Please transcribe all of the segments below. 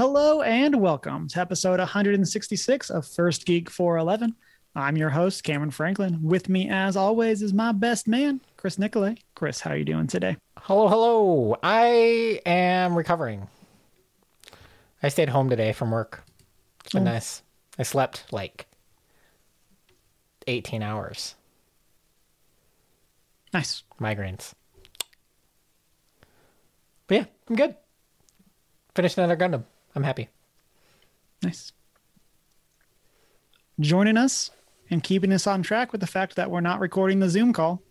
Hello and welcome to episode 166 of First Geek 411. I'm your host, Cameron Franklin. With me, as always, is my best man, Chris Nicolay. Chris, how are you doing today? Hello, hello. I am recovering. I stayed home today from work. It's been Oh. nice. I slept like 18 hours. Nice. Migraines. But yeah, I'm good. Finished another Gundam. I'm happy. Nice. Joining us and keeping us on track with the fact that we're not recording the Zoom call.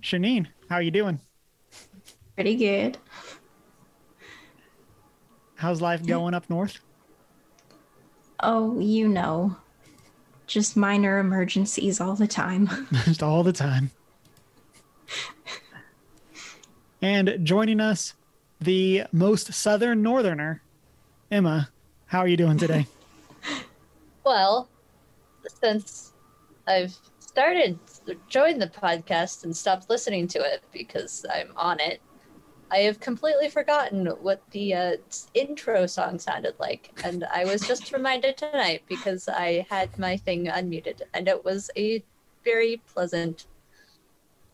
Shanine, how are you doing? Pretty good. How's life going up north? Oh, you know, just minor emergencies all the time. Just all the time. And joining us, the most southern northerner, Emma. How are you doing today? Well, since I've started joined the podcast and stopped listening to it because I'm on it, I have completely forgotten what the uh, intro song sounded like, and I was just reminded tonight because I had my thing unmuted, and it was a very pleasant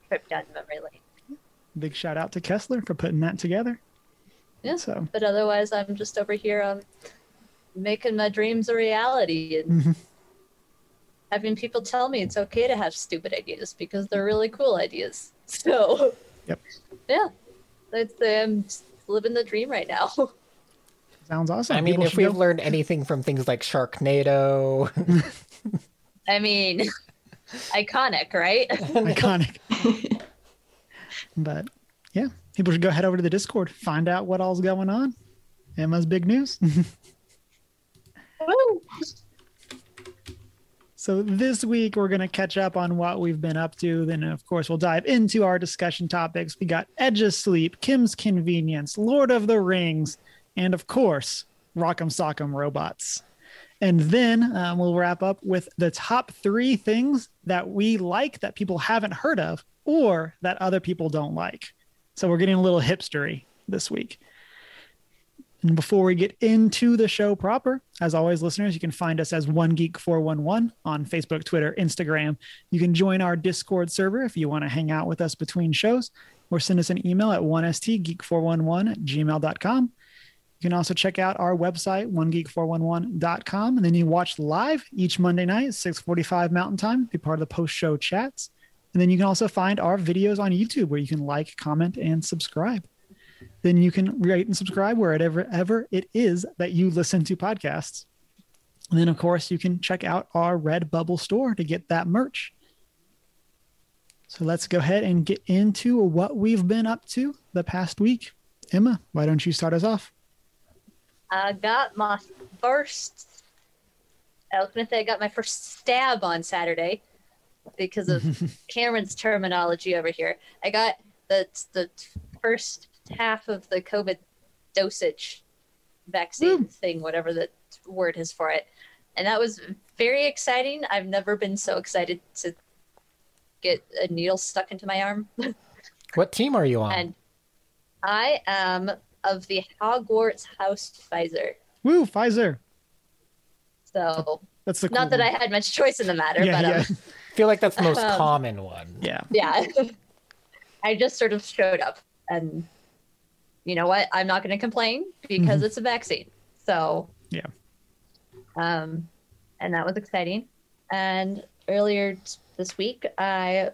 trip down memory lane. Big shout out to Kessler for putting that together. Yeah. So, But otherwise, I'm just over here um, making my dreams a reality and Mhm. having people tell me it's okay to have stupid ideas because they're really cool ideas. So, Yep. yeah, that's I'm living the dream right now. sounds awesome. I mean, People if we've go- learned anything from things like Sharknado, I mean, iconic, right? iconic. but yeah, people should go head over to the Discord, find out what all's going on. Emma's big news. So this week we're going to catch up on what we've been up to. Then of course we'll dive into our discussion topics. We got Edge of Sleep, Kim's Convenience, Lord of the Rings, and of course Rock'em Sock'em Robots. And then um, we'll wrap up with the top three things that we like that people haven't heard of or that other people don't like. So we're getting a little hipstery this week. And before we get into the show proper, as always, listeners, you can find us as One Geek 411 on Facebook, Twitter, Instagram. You can join our Discord server if you want to hang out with us between shows, or send us an email at 1stgeek411 at gmail.com. You can also check out our website, onegeek411.com, and then you watch live each Monday night, 645 Mountain Time, be part of the post-show chats. And then you can also find our videos on YouTube where you can like, comment, and subscribe then you can rate and subscribe wherever ever it is that you listen to podcasts. And then, of course, you can check out our Redbubble store to get that merch. So let's go ahead and get into what we've been up to the past week. Emma, why don't you start us off? I got my first. I was gonna say I got my first stab on Saturday because of Cameron's terminology over here. I got the the first half of the COVID dosage vaccine thing, whatever the word is for it, and that was very exciting. I've never been so excited to get a needle stuck into my arm, what team are you on? and I am of the Hogwarts House Pfizer. Woo, Pfizer. So That's the cool not that. I had much choice in the matter, Yeah, but um, feel like that's the most Um, common one. yeah. yeah, I just sort of showed up, and you know what? I'm not going to complain because Mhm. it's a vaccine. So Yeah. um, and that was exciting. And earlier t- this week, I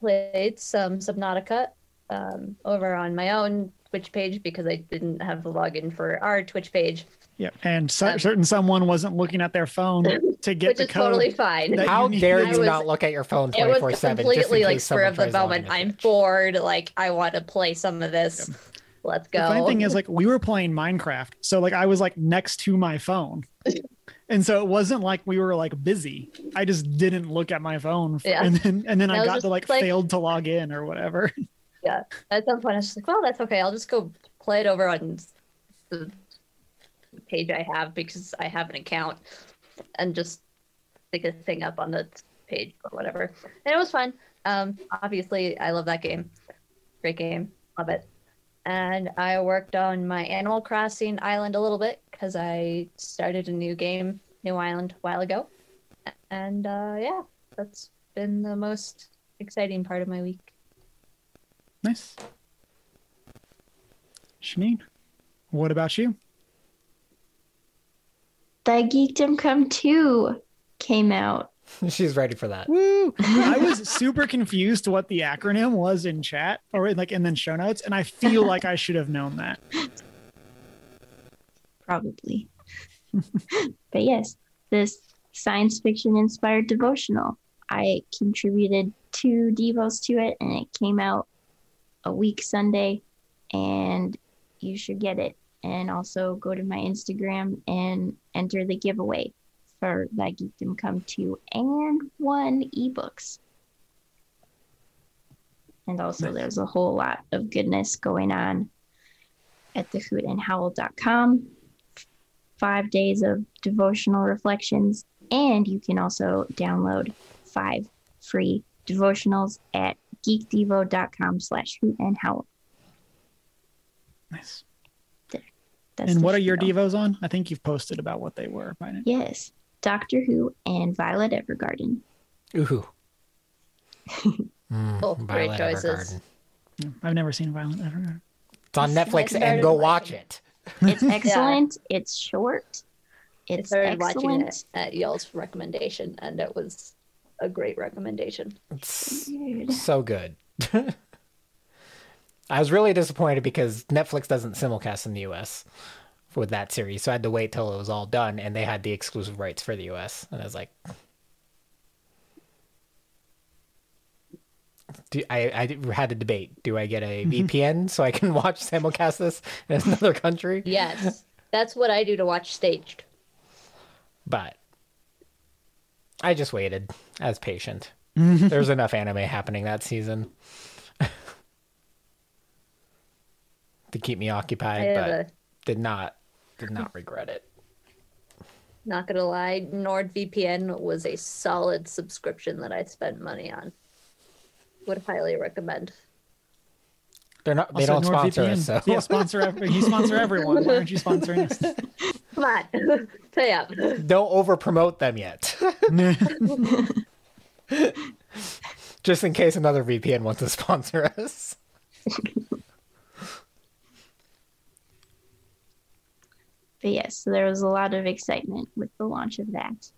played some Subnautica um, over on my own Twitch page because I didn't have the login for our Twitch page, Yeah. And cer- Um, certain someone wasn't looking at their phone to get which the is code. totally fine. How you dare you was- not look at your phone it was 24 7? completely like spur of the moment. I'm bored. Like I want to play some of this. Let's The go. funny thing is, like, we were playing Minecraft, so like I was like next to my phone, and so it wasn't like we were like busy. I just didn't look at my phone, for, Yeah. and then and then I I, got to like, like- failed to log in or whatever. yeah. At some point, I was just like, well, that's okay. I'll just go play it over on the page I have because I have an account, and just stick a thing up on the page or whatever. And it was fun. Um, obviously, I love that game. Great game. Love it. and I worked on my Animal Crossing island a little bit because I started a new game, New Island, a while ago. And uh, yeah, that's been the most exciting part of my week. Nice. Shanine, what about you? The Geekdom Come 2 came out. She's ready for that. Woo! I was super confused what the acronym was in chat or like and then show notes, and I feel like I should have known that. Probably. but yes, this science fiction inspired devotional. I contributed two devos to it and it came out a week Sunday and you should get it. And also go to my Instagram and enter the giveaway for that Geekdom Come 2 and one ebooks. And also, there's a whole lot of goodness going on at thehootandhowl.com. Five days of devotional reflections, and you can also download five free devotionals at geekdevo.com slash hoot and howl. Nice. That's and the what are your spiel. devos on? I think you've posted about what they were by now. Yes, Doctor Who and Violet Evergarden. Ooh. Mm, Both great Violet choices. Evergarden. I've never seen Violet Evergarden. It's on I Netflix started and go watch watching it. It's excellent. It's short. I It's started watching it at y'all's recommendation, and it was a great recommendation. It's so good. I was really disappointed because Netflix doesn't simulcast in the US with that series, so I had to wait till it was all done, and they had the exclusive rights for the US, and I was like, do, I, I had to debate: do I get a mm-hmm. VPN so I can watch simulcast this in another country? Yes, that's what I do to watch staged. But I just waited. as patient. There's enough anime happening that season to keep me occupied, but a did not did not regret it. Not gonna lie, NordVPN was a solid subscription that I spent money on. Would highly recommend. They're not. They Also, don't sponsor NordVPN. us, so Yeah, sponsor. Every, you sponsor everyone. Why aren't you sponsoring us? Come on, pay up. don't over promote them yet. Just in case another VPN wants to sponsor us. But yes, so there was a lot of excitement with the launch of that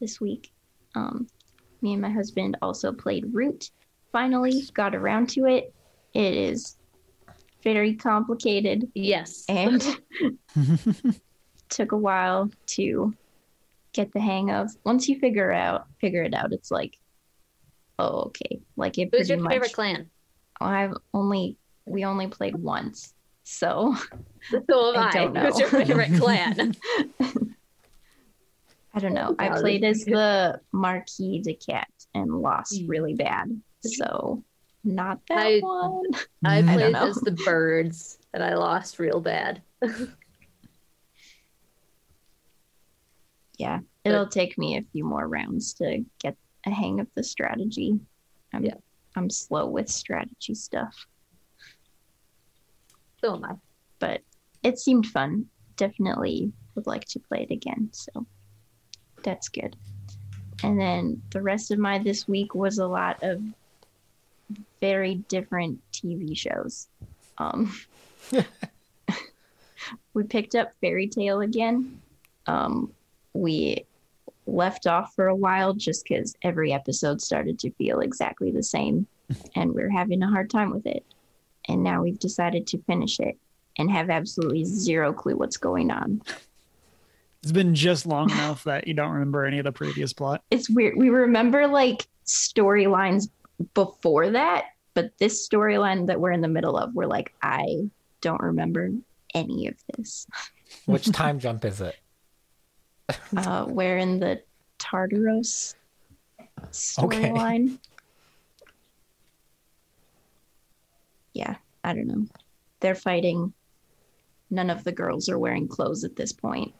this week. Um, me and my husband also played Root. Finally, got around to it. It is very complicated Yes. and took a while to get the hang of. Once you figure out figure it out, it's like, oh okay. Like it Who's your much. favorite clan? I've only we only played once, so So am I I. don't Who's your favorite clan? I don't know. I played as the Marquis de Cat and lost Mm. really bad. So not that I- one. I played know. as the birds, and I lost real bad. Yeah. It'll take me a few more rounds to get a hang of the strategy. I'm Yeah. I'm slow with strategy stuff. So am I. But it seemed fun. Definitely would like to play it again. So that's good. And then the rest of my this week was a lot of very different TV shows. Um, we picked up Fairy Tail again. Um, we left off for a while just because every episode started to feel exactly the same, and we are having a hard time with it. And now we've decided to finish it and have absolutely zero clue what's going on. It's been just long enough that you don't remember any of the previous plot. It's weird. We remember like storylines before that, but this storyline that we're in the middle of, we're like, I don't remember any of this. Which time jump is it? Uh, we're in the Tartaros Okay. storyline. Yeah, I don't know. They're fighting. None of the girls are wearing clothes at this point.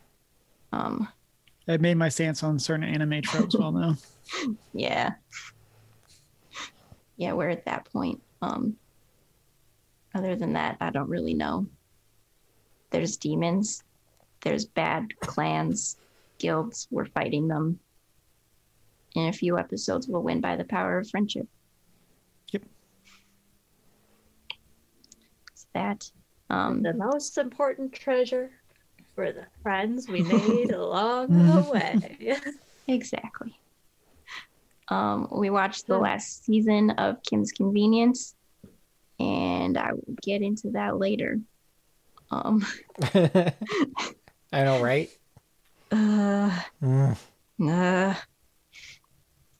Um, I made my stance on certain anime tropes well now. yeah. Yeah, we're at that point. Um, Other than that, I don't really know. There's demons. There's bad clans, guilds. We're fighting them. In a few episodes, we'll win by the power of friendship. Yep. It's that. Um, The most important treasure for the friends we made along the way. Exactly. Um, we watched the last season of Kim's Convenience, and I will get into that later. Um, I know, right? uh, Mm. uh,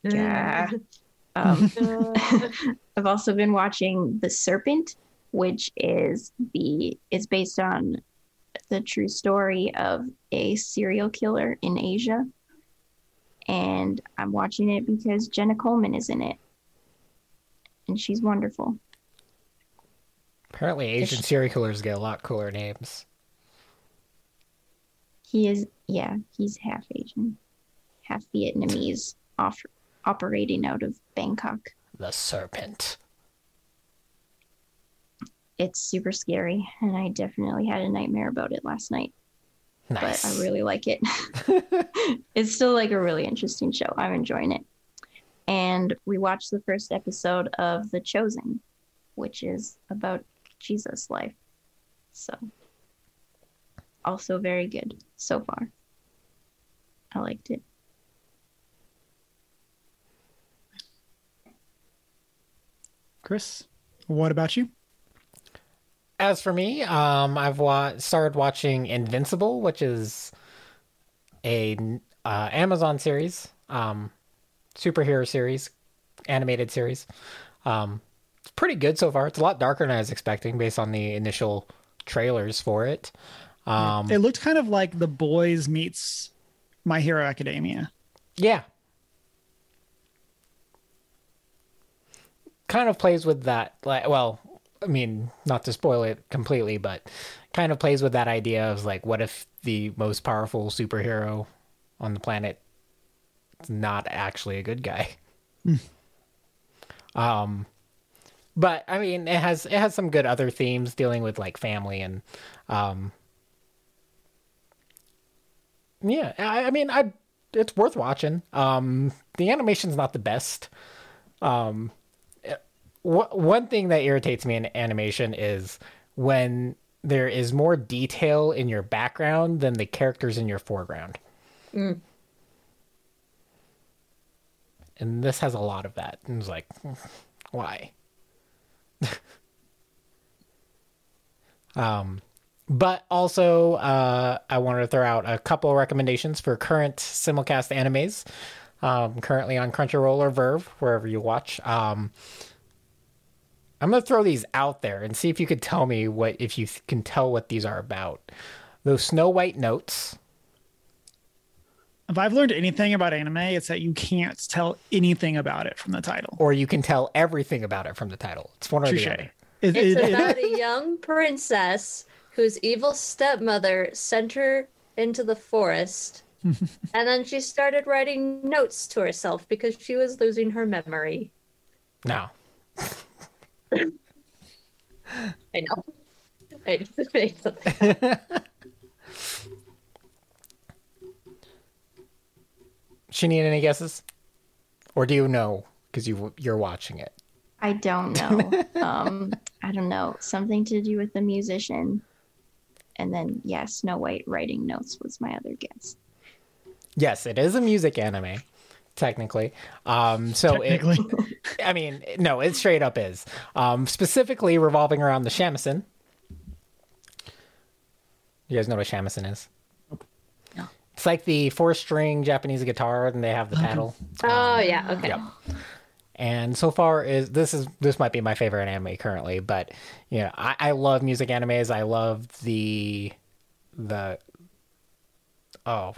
yeah. Um, I've also been watching The Serpent, which is the is based on the true story of a serial killer in Asia. And I'm watching it because Jenna Coleman is in it. And she's wonderful. Apparently, Asian serial killers get a lot cooler names. He is yeah, he's half Asian, half Vietnamese, off, operating out of Bangkok. The Serpent. It's super scary, and I definitely had a nightmare about it last night. Nice. but I really like it. it's still like a really interesting show. I'm enjoying it. And we watched the first episode of The Chosen, which is about Jesus' life. So, also very good so far. I liked it. Chris, what about you? As for me, um, I've wa- started watching Invincible, which is a uh, Amazon series, um, superhero series, animated series. Um, it's pretty good so far. It's a lot darker than I was expecting based on the initial trailers for it. Um, It looked kind of like The Boys meets My Hero Academia. Yeah. Kind of plays with that like well, I mean, not to spoil it completely, but kind of plays with that idea of like what if the most powerful superhero on the planet is not actually a good guy. um but I mean, it has it has some good other themes dealing with like family and um yeah, I, I mean, I it's worth watching. Um, the animation's not the best. Um, wh- one thing that irritates me in animation is when there is more detail in your background than the characters in your foreground. Mm. And this has a lot of that. And it's like, why? um, but also, uh, I wanted to throw out a couple of recommendations for current simulcast animes. Um, currently on Crunchyroll or VRV, wherever you watch. Um, I'm gonna throw these out there and see if you could tell me what if you th- can tell what these are about. Those Snow White notes. If I've learned anything about anime, it's that you can't tell anything about it from the title. or you can tell everything about it from the title. It's one or Touche. the other. It- It's it- it- about a young princess whose evil stepmother sent her into the forest. and then she started writing notes to herself because she was losing her memory. No. I know. I just made something. She need any guesses? Or do you know because you you're watching it? I don't know. um, I don't know. Something to do with the musician. And then, yeah, Snow White writing notes was my other guess. Yes, it is a music anime, technically. Um, so it. I mean, no, it straight up is. Um, specifically revolving around the shamisen. You guys know what a shamisen is? No. It's like the four-string Japanese guitar, and they have the paddle. Oh yeah, okay. Yep. And so far is this is this might be my favorite anime currently, but you know, I, I love music animes. I love the the oh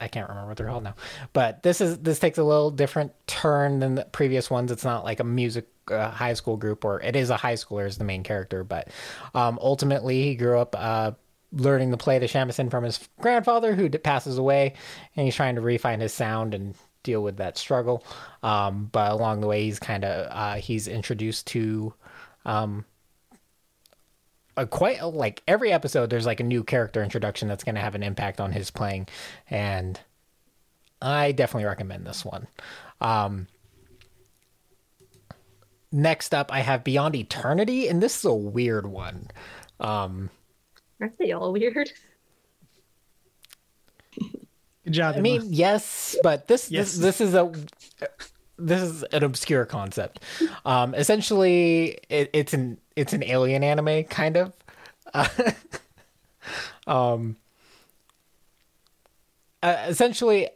I can't remember what they're called now. But this is this takes a little different turn than the previous ones. It's not like a music uh, high school group, or it is a high schooler as the main character. But um, ultimately, he grew up uh, learning to play the shamisen from his grandfather, who passes away, and he's trying to refine his sound and deal with that struggle. Um, but along the way, he's kind of uh, he's introduced to um, a quite a, like every episode there's like a new character introduction that's going to have an impact on his playing and i definitely recommend this one um next up i have beyond eternity and this is a weird one um Aren't they all weird? Good job. I mean, yes, but this Yes. this, this is a this is an obscure concept. Um, essentially, it, it's an it's an alien anime kind of. um, uh, essentially,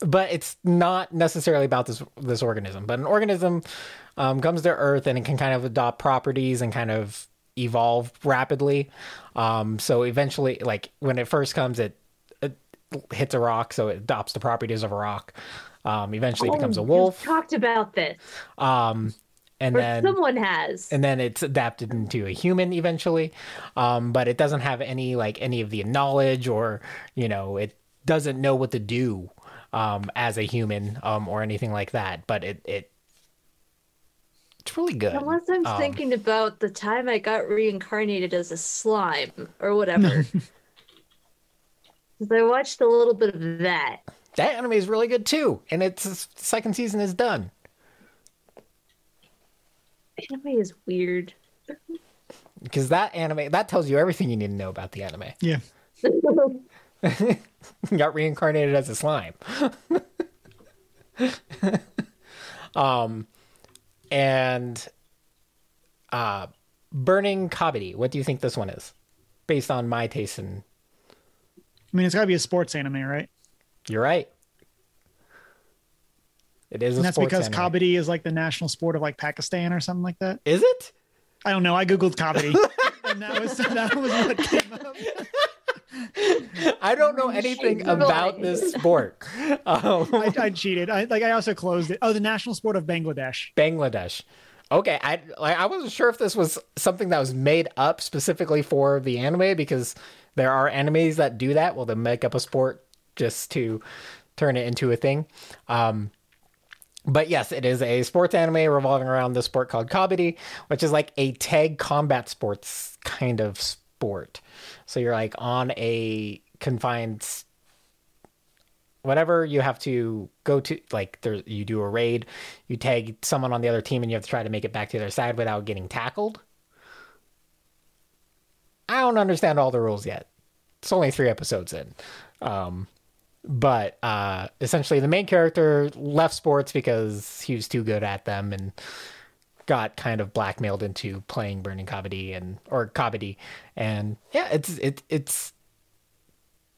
but it's not necessarily about this this organism. But an organism um, comes to Earth and it can kind of adopt properties and kind of evolve rapidly. Um, so eventually, like when it first comes, it, it hits a rock, so it adopts the properties of a rock. Um, eventually, it becomes a Oh, wolf. talked about this, Um, and or then someone has. and then it's adapted into a human eventually um, but it doesn't have any like any of the knowledge or you know it doesn't know what to do um, as a human um, or anything like that but it it it's really good Unless I'm Um, thinking about the time I got reincarnated as a slime or whatever. I watched a little bit of that. that anime is really good too and its second season is done Anime is weird. because that anime that tells you everything you need to know about the anime yeah. got reincarnated as a slime. um, and uh, burning kabaddi. What do you think this one is, based on my taste? And I mean, it's got to be a sports anime, right? you're right. It is a And that's because anime. kabaddi is like the national sport of like Pakistan or something like that. Is it? I don't know. I googled kabaddi, and that was that was what came up. I don't know anything about this sport. Um, I, I cheated. I like. I also closed it. Oh, the national sport of Bangladesh. Bangladesh. Okay, I like I wasn't sure if this was something that was made up specifically for the anime because there are animes that do that. Well, they make up a sport just to turn it into a thing. Um, but yes, it is a sports anime revolving around the sport called kabaddi, which is like a tag combat sports kind of sport. So you're like on a confined whatever you have to go to like there you do a raid you tag someone on the other team and you have to try to make it back to their side without getting tackled. I don't understand all the rules yet. It's only three episodes in. Um but uh essentially the main character left sports because he was too good at them and got kind of blackmailed into playing burning kabaddi and or kabaddi and yeah it's it, it's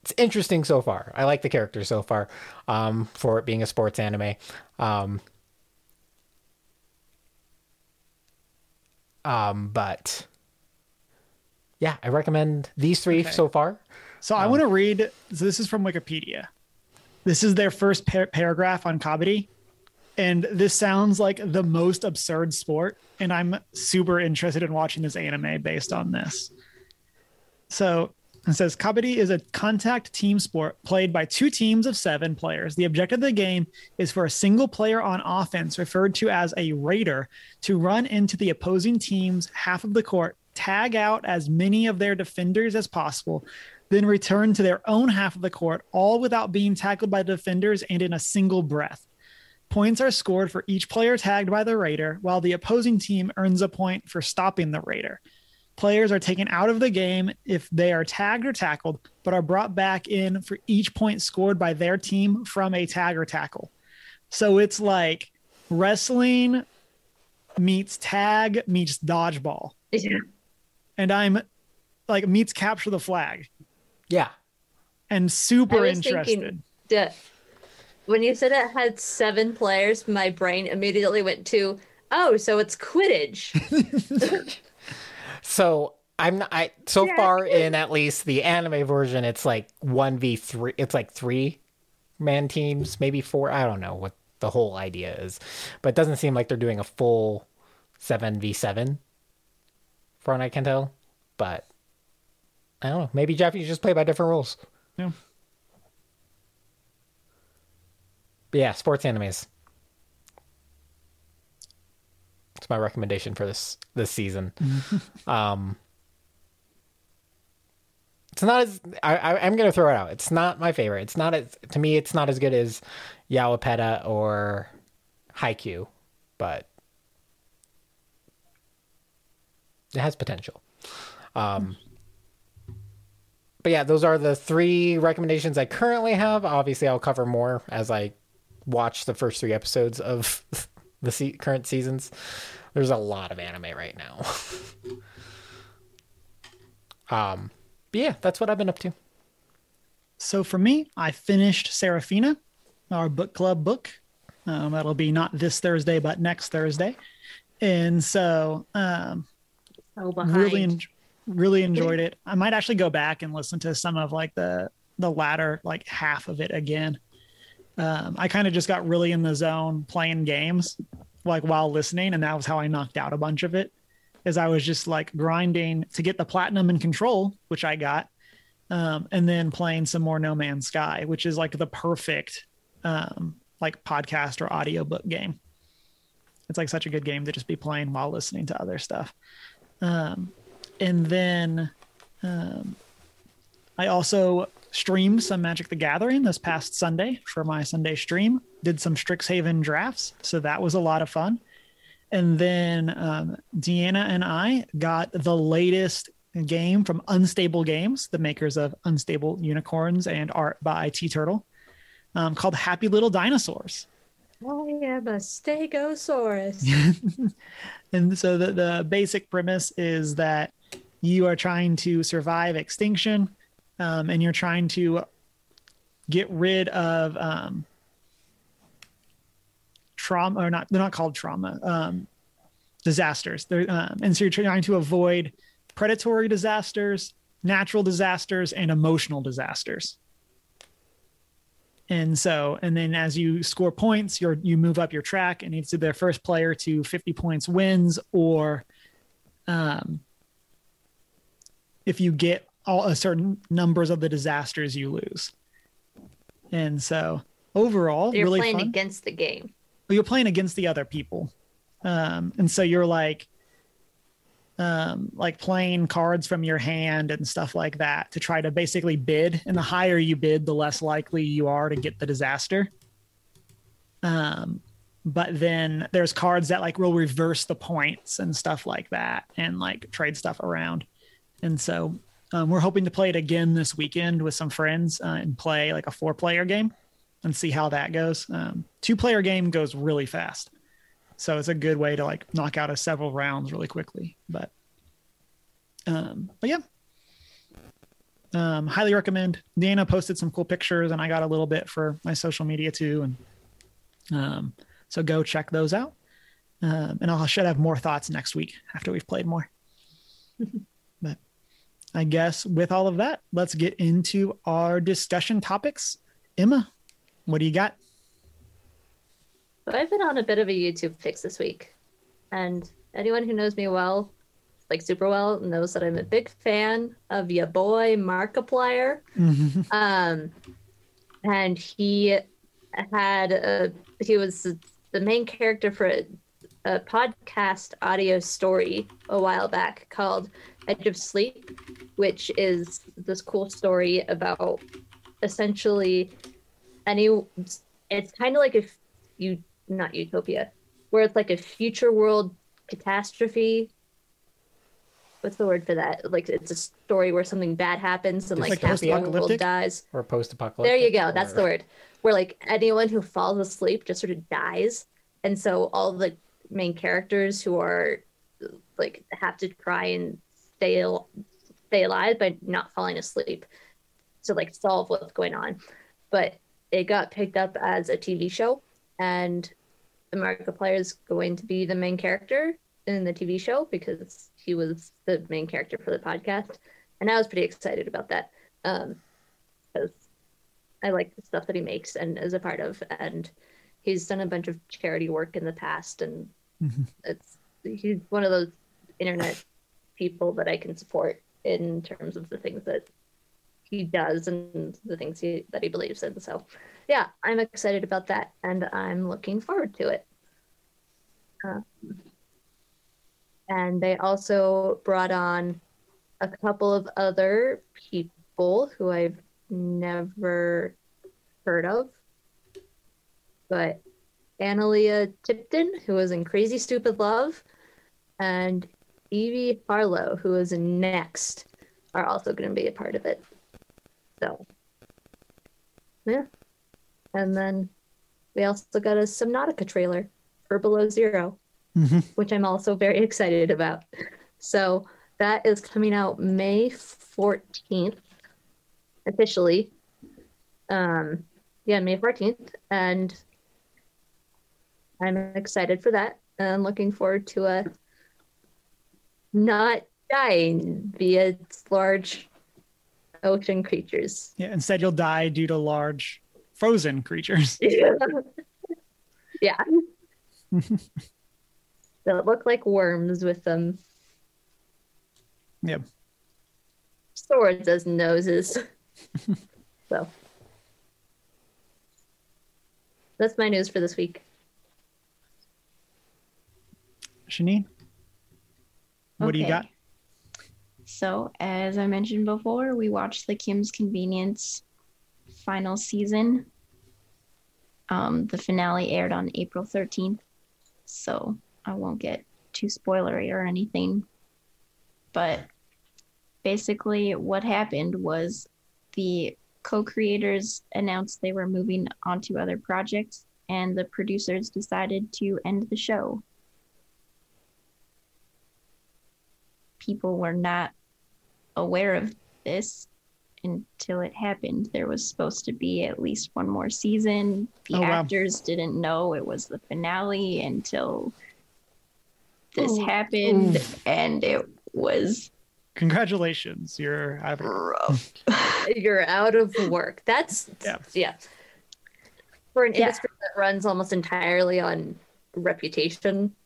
it's interesting so far. I like the character so far, um, for it being a sports anime. Um, um, but yeah, I recommend these three Okay. so far. So I um, want to read. So this is from Wikipedia. This is their first par- paragraph on kabaddi, and this sounds like the most absurd sport. And I'm super interested in watching this anime based on this. So it says kabaddi is a contact team sport played by two teams of seven players. The objective of the game is for a single player on offense, referred to as a raider, to run into the opposing team's half of the court, tag out as many of their defenders as possible, then return to their own half of the court, all without being tackled by the defenders and in a single breath. Points are scored for each player tagged by the raider, while the opposing team earns a point for stopping the raider. Players are taken out of the game if they are tagged or tackled, but are brought back in for each point scored by their team from a tag or tackle. So it's like wrestling meets tag meets dodgeball. Yeah. And I'm like meets capture the flag Yeah, and super I was interested. thinking- Duh. When you said it had seven players, my brain immediately went to, oh, so it's Quidditch. So I'm not, I so Yeah. far in at least the anime version, it's like one v three. It's like three man teams, maybe four. I don't know what the whole idea is, but it doesn't seem like they're doing a full seven v seven. From what I can tell, but I don't know. Maybe Japanese just play by different rules. Yeah. But yeah, sports animes. It's my recommendation for this this season. um, it's not as I, I I'm gonna throw it out. It's not my favorite. It's not as to me. It's not as good as Yowapeda or Haikyuu, but it has potential. Um, but yeah, those are the three recommendations I currently have. Obviously, I'll cover more as I watch the first three episodes of the se- current seasons. There's a lot of anime right now. um, but yeah, that's what I've been up to. So for me, I finished Serafina, our book club book. Um, that'll be not this Thursday, but next Thursday. And so um, So behind. really, en- really enjoyed it. I might actually go back and listen to some of like the the latter like half of it again. Um, I kind of just got really in the zone playing games like while listening, and that was how I knocked out a bunch of it. Is I was just like grinding to get the platinum and control, which I got, um, and then playing some more No Man's Sky, which is like the perfect um, like podcast or audiobook game. It's like such a good game to just be playing while listening to other stuff. Um, and then um, I also streamed some Magic the Gathering this past Sunday for my Sunday stream. Did some Strixhaven drafts, so that was a lot of fun. And then um, Deanna and I got the latest game from Unstable Games, the makers of Unstable Unicorns and art by TeeTurtle, um, called Happy Little Dinosaurs. I am a Stegosaurus. And so the, the basic premise is that you are trying to survive extinction um, and you're trying to get rid of um, trauma or not, they're not called trauma, um, disasters. Um, and so you're trying to avoid predatory disasters, natural disasters, and emotional disasters. And so, and then as you score points, you're you move up your track, and it's either first player to 50 points wins, or um, if you get all a certain numbers of the disasters, you lose. And so, overall, You're really playing fun. against the game. Well, you're playing against the other people um, and so you're like um, like playing cards from your hand and stuff like that to try to basically bid and the higher you bid the less likely you are to get the disaster um, but then there's cards that like will reverse the points and stuff like that and like trade stuff around and so um, we're hoping to play it again this weekend with some friends uh, and play like a four player game and see how that goes. Um, two player game goes really fast, so it's a good way to like knock out a several rounds really quickly. But, um, but yeah, um, highly recommend. Dana posted some cool pictures, and I got a little bit for my social media too, and um, so go check those out. Um, and I'll should have more thoughts next week after we've played more. I guess with all of that, let's get into our discussion topics. Emma, what do you got? But I've been on a bit of a YouTube fix this week. And anyone who knows me well, like super well, knows that I'm a big fan of your boy Markiplier. Um, and he had a, he was the main character for a, a podcast audio story a while back called Edge of Sleep, which is this cool story about essentially any. It's kind of like if you not utopia, where it's like a future world catastrophe. What's the word for that? Like it's a story where something bad happens and Just like like half the world dies. Or post apocalyptic. There you go. That's the word. Where like anyone who falls asleep just sort of dies, and so all the main characters who are like have to try and stay al- stay alive by not falling asleep to like solve what's going on. But it got picked up as a TV show, and the Markiplier is going to be the main character in the TV show because he was the main character for the podcast, and I was pretty excited about that. Um, because I like the stuff that he makes and is a part of, and he's done a bunch of charity work in the past, and Mhm. it's he's one of those internet people that I can support in terms of the things that he does and the things he that he believes in. So, yeah, I'm excited about that, and I'm looking forward to it. Uh, and they also brought on a couple of other people who I've never heard of. But Analeigh Tipton, who was in Crazy Stupid Love, and Evie Harlow, who is Next, are also going to be a part of it. So, yeah. And then we also got a Subnautica trailer for Below 0 Mhm. which I'm also very excited about. So that is coming out May 14th officially. Um, yeah, May 14th. And I'm excited for that. And looking forward to a not dying via large ocean creatures. Yeah, instead you'll die due to large frozen creatures. yeah. that look like worms with them. Yep. Swords as noses. so that's my news for this week. Shanine, what do you got? So, as I mentioned before, we watched the Kim's Convenience final season. Um, the finale aired on April 13th, so I won't get too spoilery or anything. But basically, what happened was the co creators announced they were moving on to other projects, and the producers decided to end the show. People were not aware of this until it happened. There was supposed to be at least one more season. The Oh, wow. actors didn't know it was the finale until this Ooh. happened, and it was Congratulations, you're out of. You're out of work. That's Yeah. yeah. For an Yeah. industry that runs almost entirely on reputation,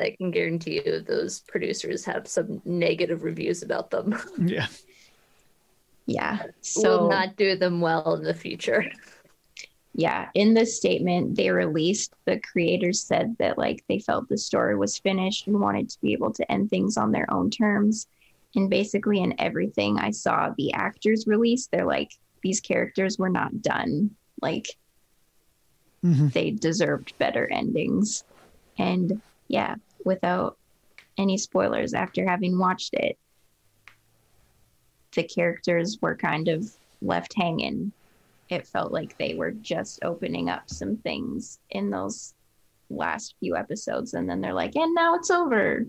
I can guarantee you those producers have some negative reviews about them. yeah. yeah. So Will not do them well in the future. yeah in the statement they released the creators said that like they felt the story was finished and wanted to be able to end things on their own terms and basically in everything i saw the actors release they're like these characters were not done like Mhm. they deserved better endings and yeah without any spoilers after having watched it the characters were kind of left hanging it felt like they were just opening up some things in those last few episodes and then they're like and now it's over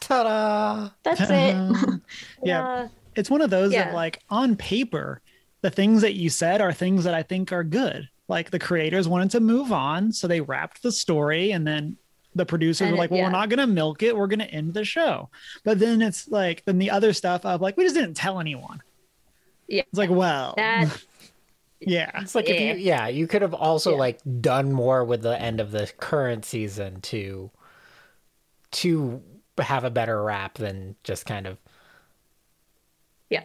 Ta-da! that's it Yeah. It's one of those Yeah. that, like, on paper, the things that you said are things that I think are good. Like, the creators wanted to move on, so they wrapped the story, and then the producers And were it- like, well, yeah. we're not going to milk it. We're going to end the show. But then it's like, then the other stuff of, like, we just didn't tell anyone. Yeah. It's like, well, That yeah. It's like if Yeah. you, yeah, you could have also Yeah. like done more with the end of the current season to to have a better rap than just kind of. Yeah.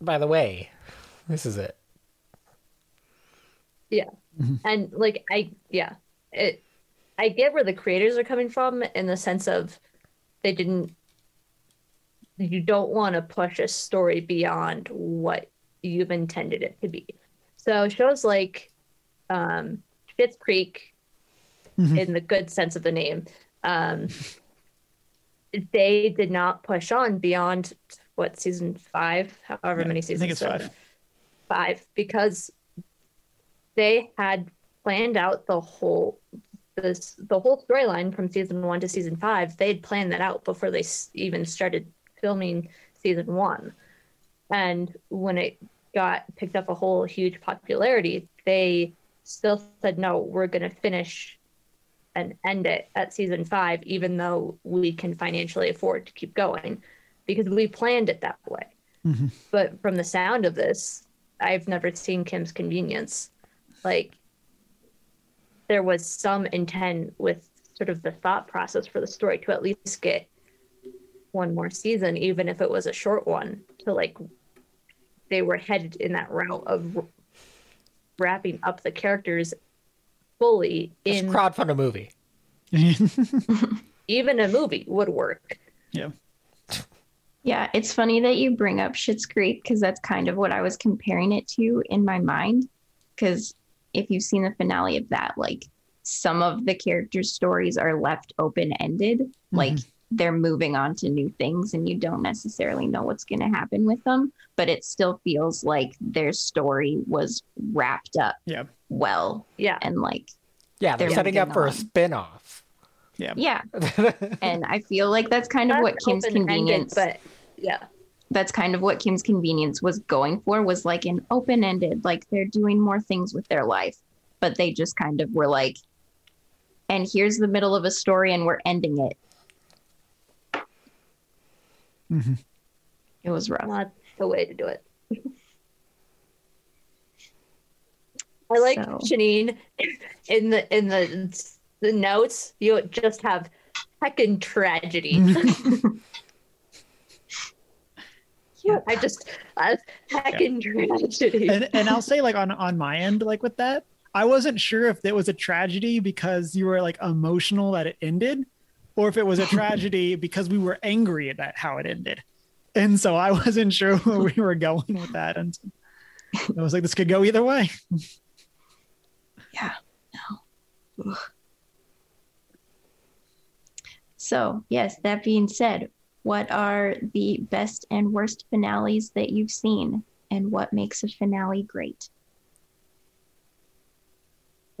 By the way, this is it. Yeah. Mm-hmm. And like I yeah, it I get where the creators are coming from in the sense of they didn't you don't want to push a story beyond what you've intended it to be. So shows like um Creek Mhm. in the good sense of the name, um they did not push on beyond what season five, however Yeah, many seasons. I think it's so- five. five because they had planned out the whole this the whole storyline from season one to season five they had planned that out before they even started filming season one and when it got picked up a whole huge popularity they still said no we're going to finish and end it at season five even though we can financially afford to keep going because we planned it that way Mhm. but from the sound of this I've never seen Kim's Convenience. Like, there was some intent with sort of the thought process for the story to at least get one more season, even if it was a short one, to like, they were headed in that route of wrapping up the characters fully Just in. crowdfund a movie. even a movie would work. Yeah. Yeah, it's funny that you bring up Schitt's Creek because that's kind of what I was comparing it to in my mind. Because if you've seen the finale of that, like some of the characters' stories are left open ended, mm-hmm. like they're moving on to new things, and you don't necessarily know what's going to happen with them. But it still feels like their story was wrapped up Yeah. well, Yeah. and like Yeah, they're They're setting up moving for a on. spin-off. Yeah. yeah. and I feel like that's kind of what That's Kim's open-ended, convenience. but yeah. That's kind of what Kim's convenience was going for was like an open ended, like they're doing more things with their life, but they just kind of were like, and here's the middle of a story and we're ending it. Mhm. It was rough. not the way to do it. I like So- Janine in the in the the notes. You just have heckin' tragedy. Yeah. I just uh, heckin' tragedy. and and I'll say like on on my end like with that I wasn't sure if it was a tragedy because you were like emotional that it ended or if it was a tragedy because we were angry at that how it ended and so I wasn't sure where we were going with that and I was like this could go either way Yeah. No. Ugh. So, yes, that being said, what are the best and worst finales that you've seen? And what makes a finale great?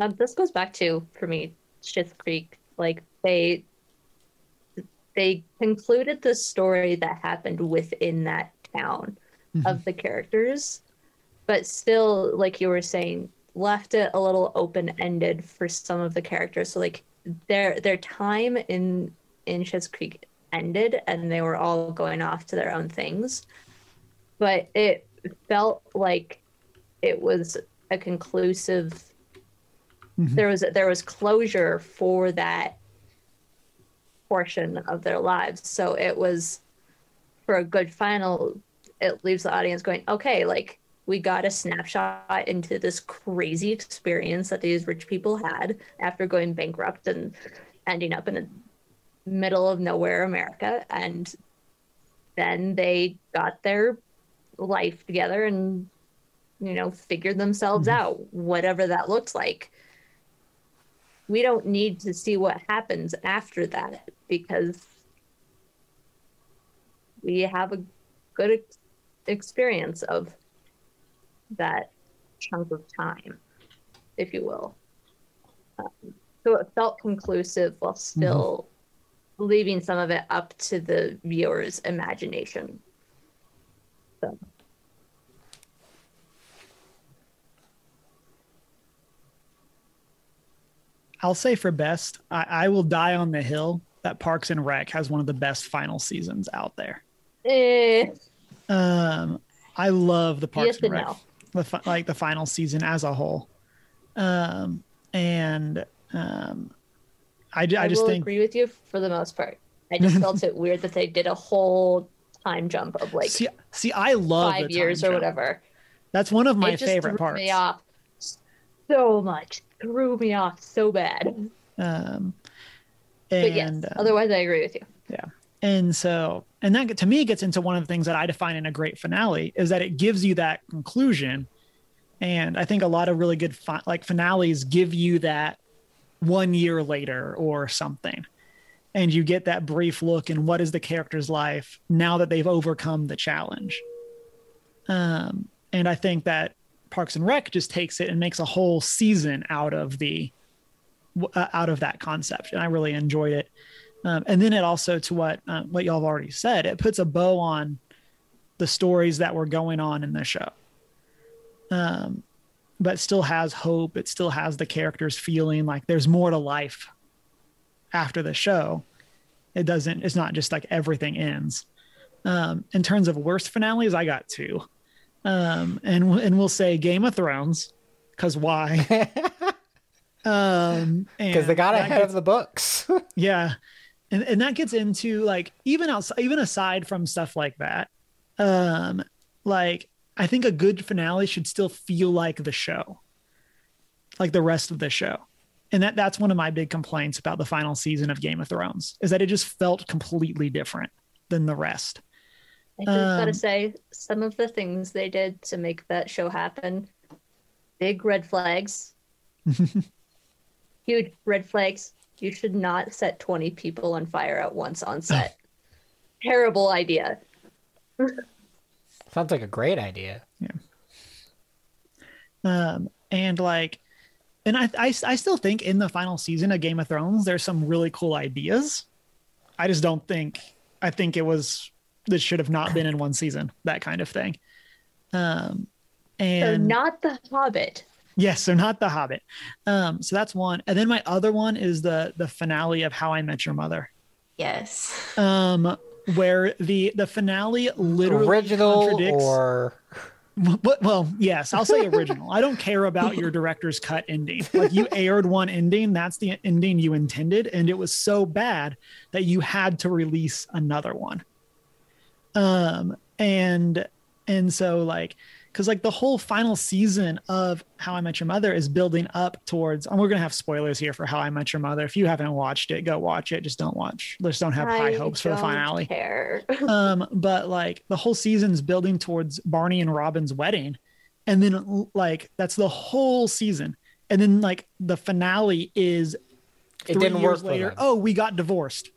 Um, this goes back to for me, Schitt's Creek. Like they they concluded the story that happened within that town of the characters, but still, like you were saying, left it a little open ended for some of the characters. So like their their time in in Schitt's Creek ended, and they were all going off to their own things. But it felt like it was a conclusive mm-hmm. there was there was closure for that portion of their lives so it was for a good final it leaves the audience going okay like we got a snapshot into this crazy experience that these rich people had after going bankrupt and ending up in the middle of nowhere america and then they got their life together and you know figured themselves out whatever that looked like. We don't need to see what happens after that because we have a good ex- experience of that chunk of time, if you will. Um, so it felt conclusive while still leaving some of it up to the viewer's imagination. So. I'll say for best I, I will die on the hill that Parks and Rec has one of the best final seasons out there Eh, Um, I love the Parks Yes and Rec, no. the fi- like the final season as a whole. Um, and um, I, I, I, just will think agree with you for the most part. I just felt it weird that they did a whole time jump of like see, see, I love five years time or whatever. That's one of my it just favorite threw parts. me off so much. Threw me off so bad. Um, But yes, and uh, otherwise I agree with you. Yeah. And so and that to me gets into one of the things that I define in a great finale is that it gives you that conclusion. And I think a lot of really good fi- like finales give you that one year later or something. And you get that brief look in what is the character's life now that they've overcome the challenge. Um, and I think that Parks and Rec just takes it and makes a whole season out of the uh, out of that concept, and I really enjoyed it. Um, and then it also, to what uh, what y'all have already said, it puts a bow on the stories that were going on in the show. Um, but still has hope. It still has the characters feeling like there's more to life after the show. It doesn't. It's not just like everything ends. Um, in terms of worst finales, I got two, um, and and we'll say Game of Thrones, because why? um, because they got ahead gets- of the books. yeah. And and that gets into like even outside even aside from stuff like that, um, like I think a good finale should still feel like the show. Like the rest of the show. and that that's one of my big complaints about the final season of Game of Thrones is that it just felt completely different than the rest. I just gotta Um, say, some of the things they did to make that show happen, big red flags, huge red flags. You should not set 20 people on fire at once on set. Terrible idea. Sounds like a great idea. Yeah. Um, and like, and I, I, I still think in the final season of Game of Thrones, there's some really cool ideas. I just don't think, I think it was, this should have not been in one season, that kind of thing. Um, and So and not the Hobbit. yes, so not The Hobbit. Um, so that's one. And then my other one is the, the finale of How I Met Your Mother. Yes. Um, where the, the finale literally Original contradicts or well, yes, I'll say original. I don't care about your director's cut ending. Like you aired one ending, that's the ending you intended, and it was so bad that you had to release another one. Um, and and so like because like the whole final season of How I Met Your Mother is building up towards, and we're gonna have spoilers here for How I Met Your Mother. If you haven't watched it, go watch it. Just don't watch. Just don't have high hopes for the don't finale Care. um but like the whole season's building towards barney and robin's wedding and then like that's the whole season and then like the finale is it three didn't years work later later. oh we got divorced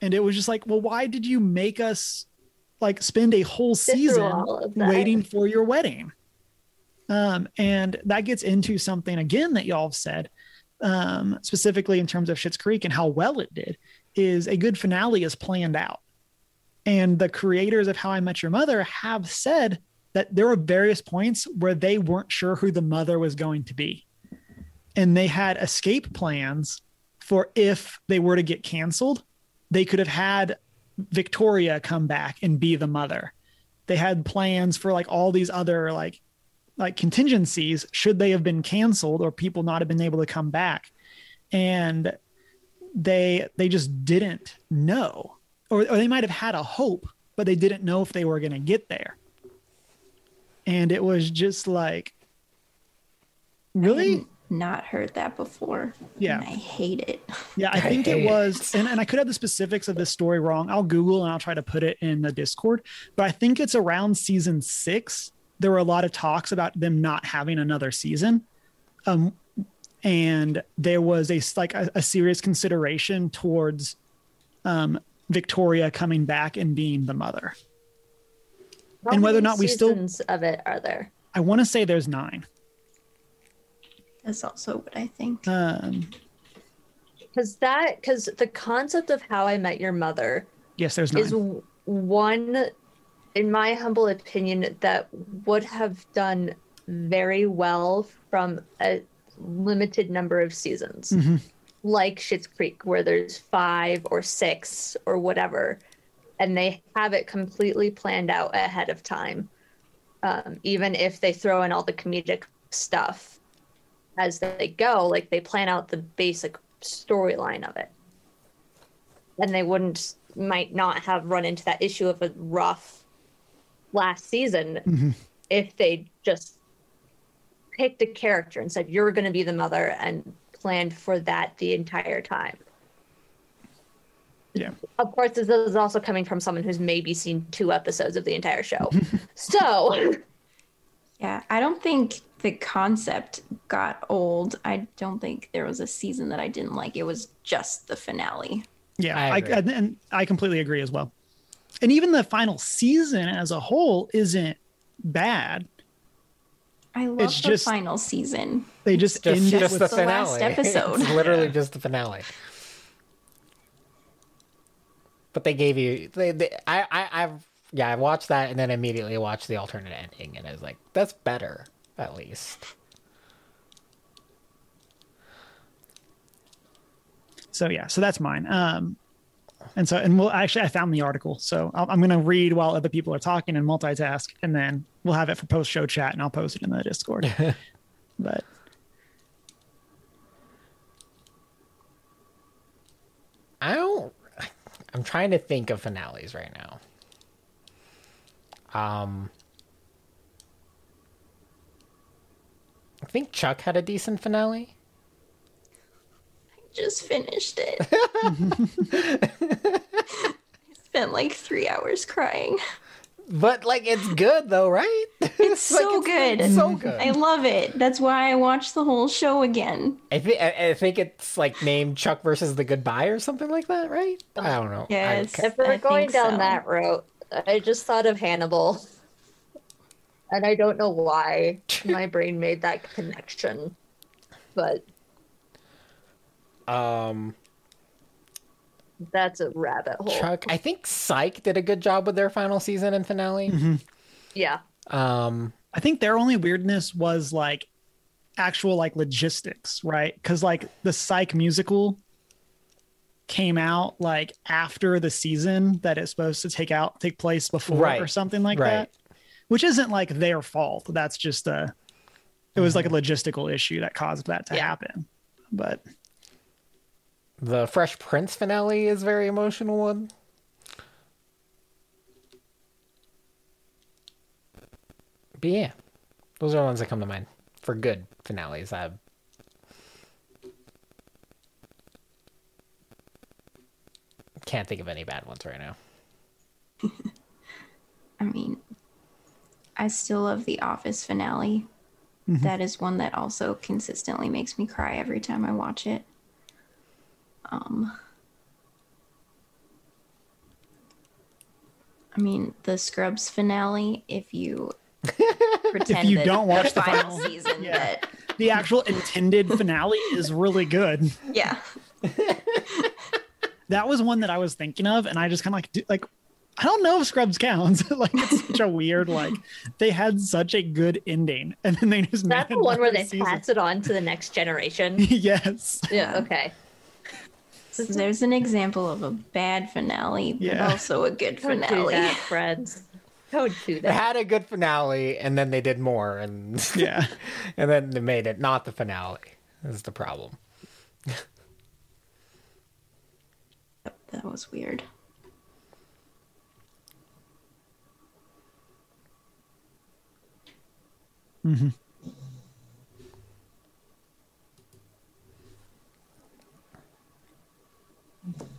and it was just like well why did you make us like spend a whole season all of that. waiting for your wedding um and that gets into something again that y'all have said um specifically in terms of Schitt's Creek and how well it did is a good finale is planned out and the creators of How I Met Your Mother have said that there were various points where they weren't sure who the mother was going to be. And they had escape plans for if they were to get canceled, they could have had Victoria come back and be the mother. They had plans for like all these other like like contingencies should they have been canceled or people not have been able to come back. And they they just didn't know or, or they might have had a hope but they didn't know if they were going to get there and it was just like really Not heard that before. Yeah. And I hate it. yeah i I think hate it it. was and, and i could have the specifics of this story wrong i'll google and i'll try to put it in the discord but i think it's around season six there were a lot of talks about them not having another season um and there was a like a, a serious consideration towards um victoria coming back and being the mother How and whether or not we still- of it are there? i want to say there's nine That's also what I think. um Because that, because the concept of How I Met Your Mother yes there's nine is one, in my humble opinion, that would have done very well from a limited number of seasons, Mhm. like Schitt's Creek, where there's five or six or whatever, and they have it completely planned out ahead of time. Um, even if they throw in all the comedic stuff as they go, like they plan out the basic storyline of it and they wouldn't might not have run into that issue of a rough last season Mhm. if they just picked a character and said you're going to be the mother and planned for that the entire time Yeah. of course this is also coming from someone who's maybe seen two episodes of the entire show so Yeah, I don't think the concept got old. I don't think there was a season that I didn't like. It was just the finale. Yeah, I I, and, and I completely agree as well. And even the final season as a whole isn't bad. I love It's the just- final season. They just, Just, ended just with the the last finale. episode. It's literally Yeah. just the finale. But they gave you they, they I, I I've yeah, I watched that and then immediately watched the alternate ending and I was like, that's better, at least. so yeah, so that's mine. Um, and so and we'll actually I found the article, so I'll, I'm going to read while other people are talking and multitask, and then we'll have it for post show chat, and I'll post it in the Discord. but I don't I'm trying to think of finales right now. Um I think Chuck had a decent finale. I just finished it. I spent like three hours crying. But like it's good though, right? It's so good. It's so good. I love it. That's why I watched the whole show again. I think I I think it's like named Chuck versus the Goodbye or something like that, right? I don't know. I- Yes. If we're I going down so. that route, I just thought of Hannibal. And I don't know why my brain made that connection. But um, that's a rabbit hole. Chuck. I think Psych did a good job with their final season and finale. Yeah. Um, I think their only weirdness was like actual like logistics, right? Because like the Psych musical came out like after the season that it's supposed to take out take place before Right. or something like Right. that, which isn't like their fault. That's just a it was like a mm-hmm. logistical issue that caused that to Yeah. happen. But the Fresh Prince finale is a very emotional one. But yeah, those are the ones that come to mind for good finales. I can't think of any bad ones right now. I mean, I still love the Office finale. That is one that also consistently makes me cry every time I watch it. Um, I mean, the Scrubs finale. If you pretend you that don't watch the final final- season, yeah. that the actual intended finale is really good. yeah, That was one that I was thinking of, and I just kind of like, like, I don't know if Scrubs counts. like, it's such a weird, like, they had such a good ending, and then they just That's the one where they season. pass it on to the next generation. yes, Yeah, okay. So there's an example of a bad finale, but Yeah. also a good Don't do finale. that, friends. Don't do They that. had a good finale, and then they did more, and yeah. and then they made it not the finale. Is the problem? That was weird. Mm-hmm.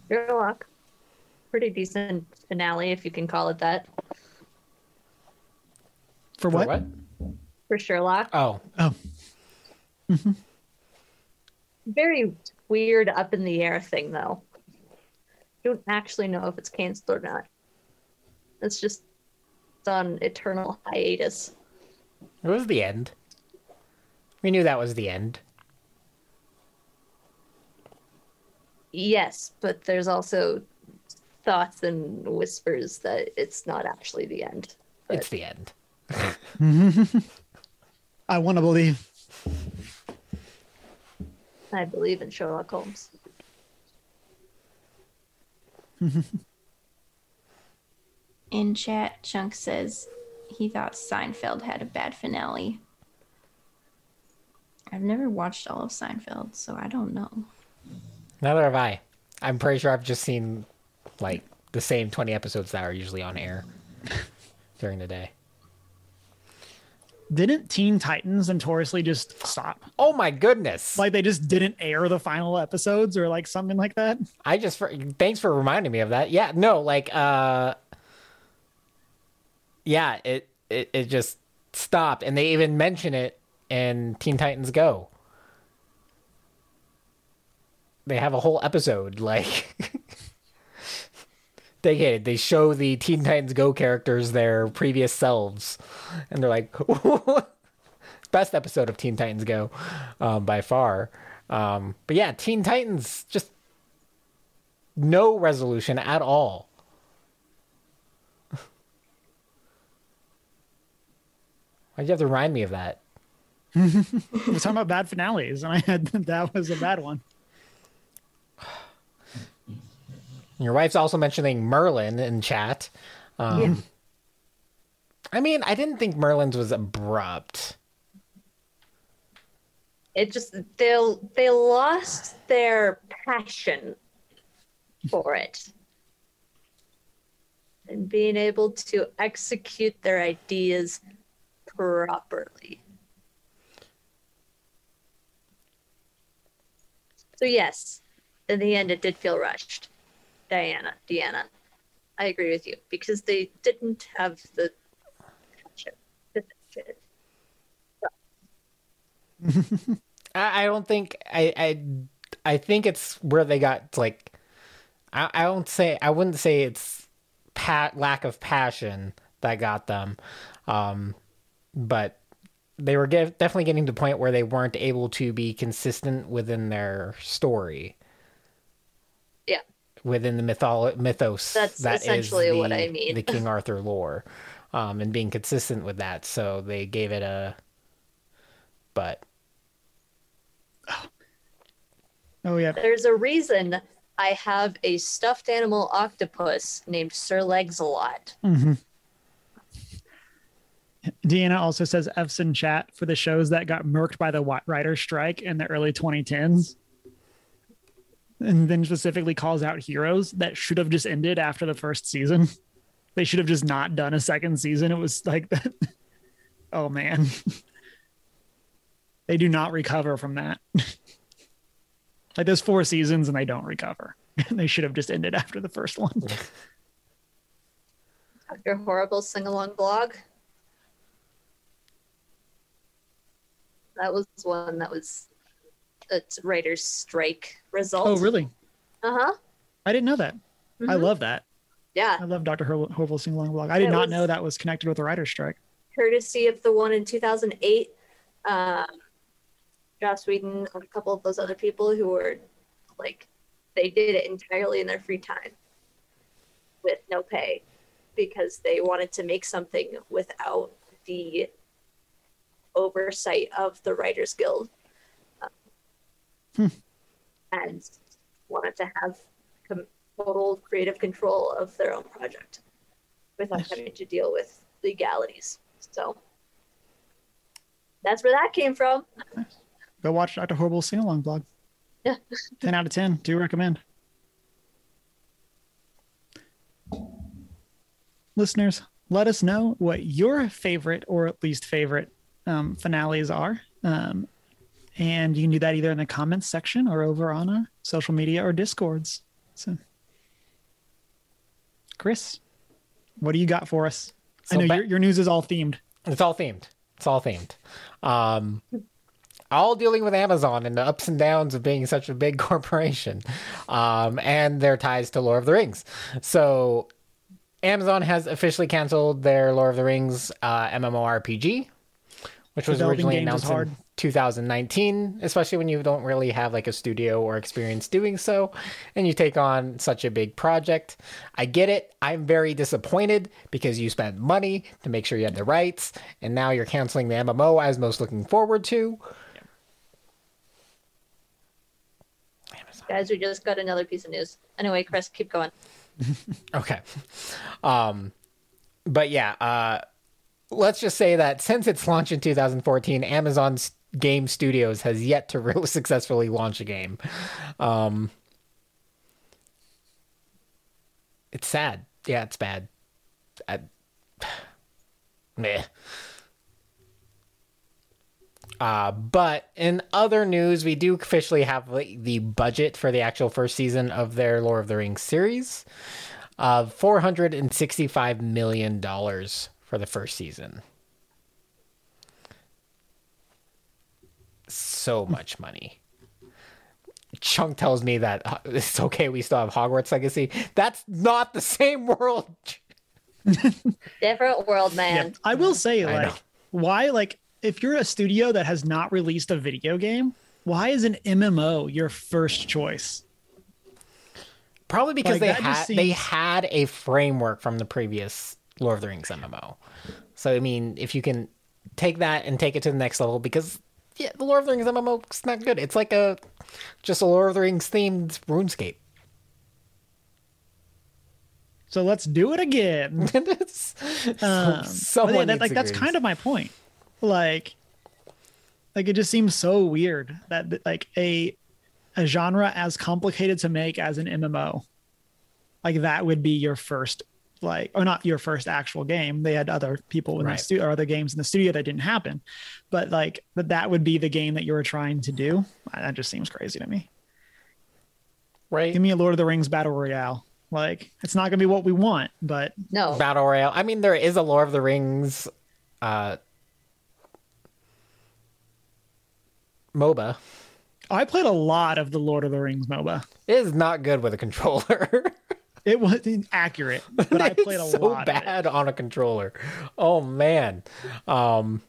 Sherlock. Pretty decent finale, if you can call it that, For For what? what? for Sherlock. Oh, Oh, oh. Mm-hmm. Very weird, up in the air thing, though. Don't actually know if it's canceled or not. It's just on eternal hiatus. It was the end. We knew that was the end. Yes, but there's also thoughts and whispers that it's not actually the end. But It's the end. I want to believe. I believe in Sherlock Holmes. In chat, Chunk says he thought Seinfeld had a bad finale. I've never watched all of Seinfeld, so I don't know. Neither have I. I'm pretty sure I've just seen like the same 20 episodes that are usually on air during the day. Didn't Teen Titans notoriously just stop? Oh my goodness! Like they just didn't air the final episodes or like something like that? I just for, thanks for reminding me of that. Yeah, no, like uh yeah, it it it just stopped and they even mention it in Teen Titans Go. They have a whole episode like dedicated. They show the Teen Titans Go characters their previous selves and they're like best episode of Teen Titans Go um, by far. Um, but yeah, Teen Titans just no resolution at all. Why'd you have to remind me of that? We're talking about bad finales, and I had that was a bad one. Your wife's also mentioning Merlin in chat. Um, Yeah. I mean, I didn't think Merlin's was abrupt. It just they they lost their passion for it. And being able to execute their ideas properly. So yes, in the end, it did feel rushed. Diana, Deanna, I agree with you because they didn't have the. I, don't think I, I I think it's where they got like I, I don't say I wouldn't say it's pat lack of passion that got them, um, but they were get, definitely getting to the point where they weren't able to be consistent within their story. Yeah. Within the mytholo- mythos That's that is essentially what the- I mean. the King Arthur lore, um, and being consistent with that. So they gave it a, but Oh yeah. There's a reason I have a stuffed animal octopus named Sir Legs-a-Lot. hmm Deanna also says F's in chat for the shows that got murked by the writer's strike in the early 2010s. And then specifically calls out heroes that should have just ended after the first season. They should have just not done a second season. It was like that. Oh man. They do not recover from that. like there's four seasons and they don't recover. they should have just ended after the first one. Dr. Horrible sing along blog. That was one that was a writer's strike result. Oh really? Uh huh. I didn't know that. I Mhm. love that. Yeah. I love Dr. Hor- Horrible Sing Along blog. I did It not know that was connected with the writer's strike. Courtesy of the one in 2008. Um, Joss Whedon and a couple of those other people who were like, they did it entirely in their free time with no pay because they wanted to make something without the oversight of the Writers Guild. Um, Hmm. And wanted to have com- total creative control of their own project without Nice. having to deal with legalities. So that's where that came from. Go watch Dr. Horrible Sing Along blog. Yeah. 10 out of 10. Do recommend. Listeners, let us know what your favorite or at least favorite um, finales are. Um, and you can do that either in the comments section or over on our social media or discords. So, Chris, what do you got for us? I know ba- your, your news is all themed. It's all themed. It's all themed. Um, all dealing with Amazon and the ups and downs of being such a big corporation, um, and their ties to Lord of the Rings. So, Amazon has officially canceled their Lord of the Rings uh, MMORPG, which was originally announced hard. in 2019, especially when you don't really have like a studio or experience doing so, and you take on such a big project. I get it. I'm very disappointed because you spent money to make sure you had the rights, and now you're canceling the MMO I was most looking forward to. Guys, we just got another piece of news. Anyway, Chris, keep going. Okay. Um, but yeah, uh, let's just say that since its launch in 2014, Amazon's Game Studios has yet to really successfully launch a game. Um, it's sad. Yeah, it's bad. I, meh. Uh, but in other news, we do officially have like, the budget for the actual first season of their Lord of the Rings series of $465 million for the first season. So much money. Chunk tells me that uh, it's okay, we still have Hogwarts Legacy. That's not the same world. Different world, Yeah, man. I will say, like, why, like, if you're a studio that has not released a video game, why is an MMO your first choice? Probably because Like, they had just they had a framework from the previous Lord of the Rings MMO. So I mean, if you can take that and take it to the next level, because yeah, the Lord of the Rings MMO is not good. It's like a just a Lord of the Rings themed RuneScape. So let's do it again. Um, someone yeah, that, like that's kind of my point. Like, like it just seems so weird that, like a a genre as complicated to make as an MMO, like that would be your first like or not your first actual game. They had other people in Right. the studio or other games in the studio that didn't happen, but like that that would be the game that you were trying to do. That just seems crazy to me. right? Give me a Lord of the Rings battle royale. Like it's not gonna be what we want, but No. Battle Royale. I mean, there is a Lord of the Rings uh, MOBA. I played a lot of the Lord of the Rings MOBA. It is not good with a controller. It wasn't accurate, but I played a so lot. of it. bad on a controller. Oh man. Um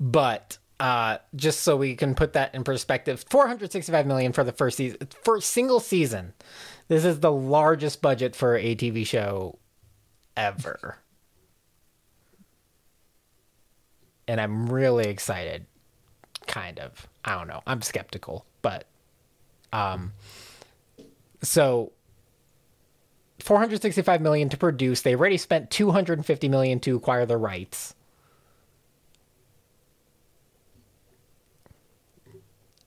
but uh just so we can put that in perspective, 465 million for the first season first single season. This is the largest budget for a TV show ever. and I'm really excited. Kind of. I don't know. I'm skeptical, but um so 465 million to produce. They already spent 250 million to acquire the rights.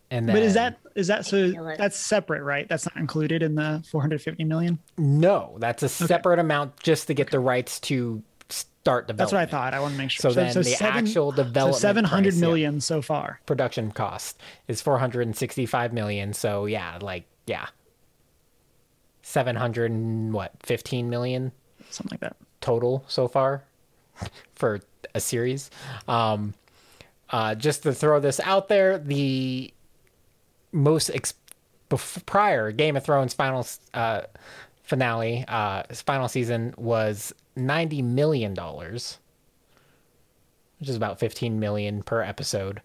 And then, But is that is that so? That's separate, right? That's not included in the 450 million. no? That's a separate amount just to get the rights to start development. That's what I thought. I want to make sure. So, then the seven- actual so development 700 price, yeah, so far. production cost is 465 million. So yeah, like yeah, 700 and what 15 million something like that. total so far for a series. Um, uh, just to throw this out there, the most ex- bef- prior Game of Thrones final uh, finale, uh, final season was ninety million dollars, which is about fifteen million per episode.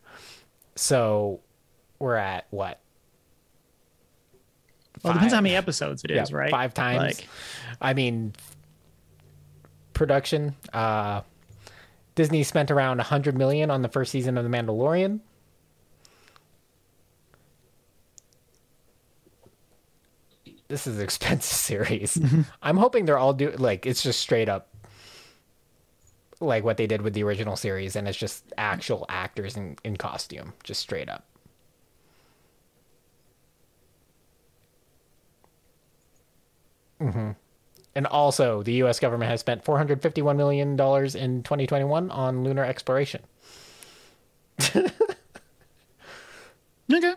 So we're at what? Well, it depends how many episodes it is, Yeah, right? Five times. Like, I mean, production. Uh, Disney spent around 100 million on the first season of The Mandalorian. This is an expensive series. Mm-hmm. I'm hoping they're all do like it's just straight up like what they did with the original series, and it's just actual actors in, in costume, just straight up. Mm-hmm. And also, the U.S. government has spent 451 million dollars in 2021 on lunar exploration. okay.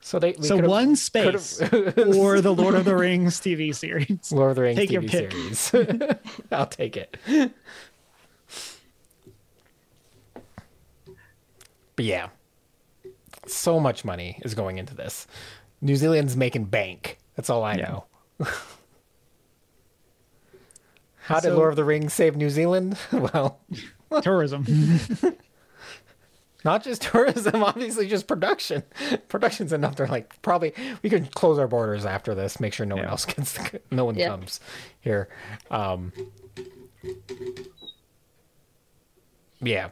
So they we So one space or the Lord of the Rings TV series. Lord of the Rings Take your TV pick. series. I'll take it. But yeah, so much money is going into this. New Zealand's making bank. That's all I Yeah. know. How did So- Lord of the Rings save New Zealand? Well, Tourism. not just tourism, obviously just production. Production's enough. They're like probably we can close our borders after this. Make sure no one else gets no one Yeah. comes here. Um, yeah,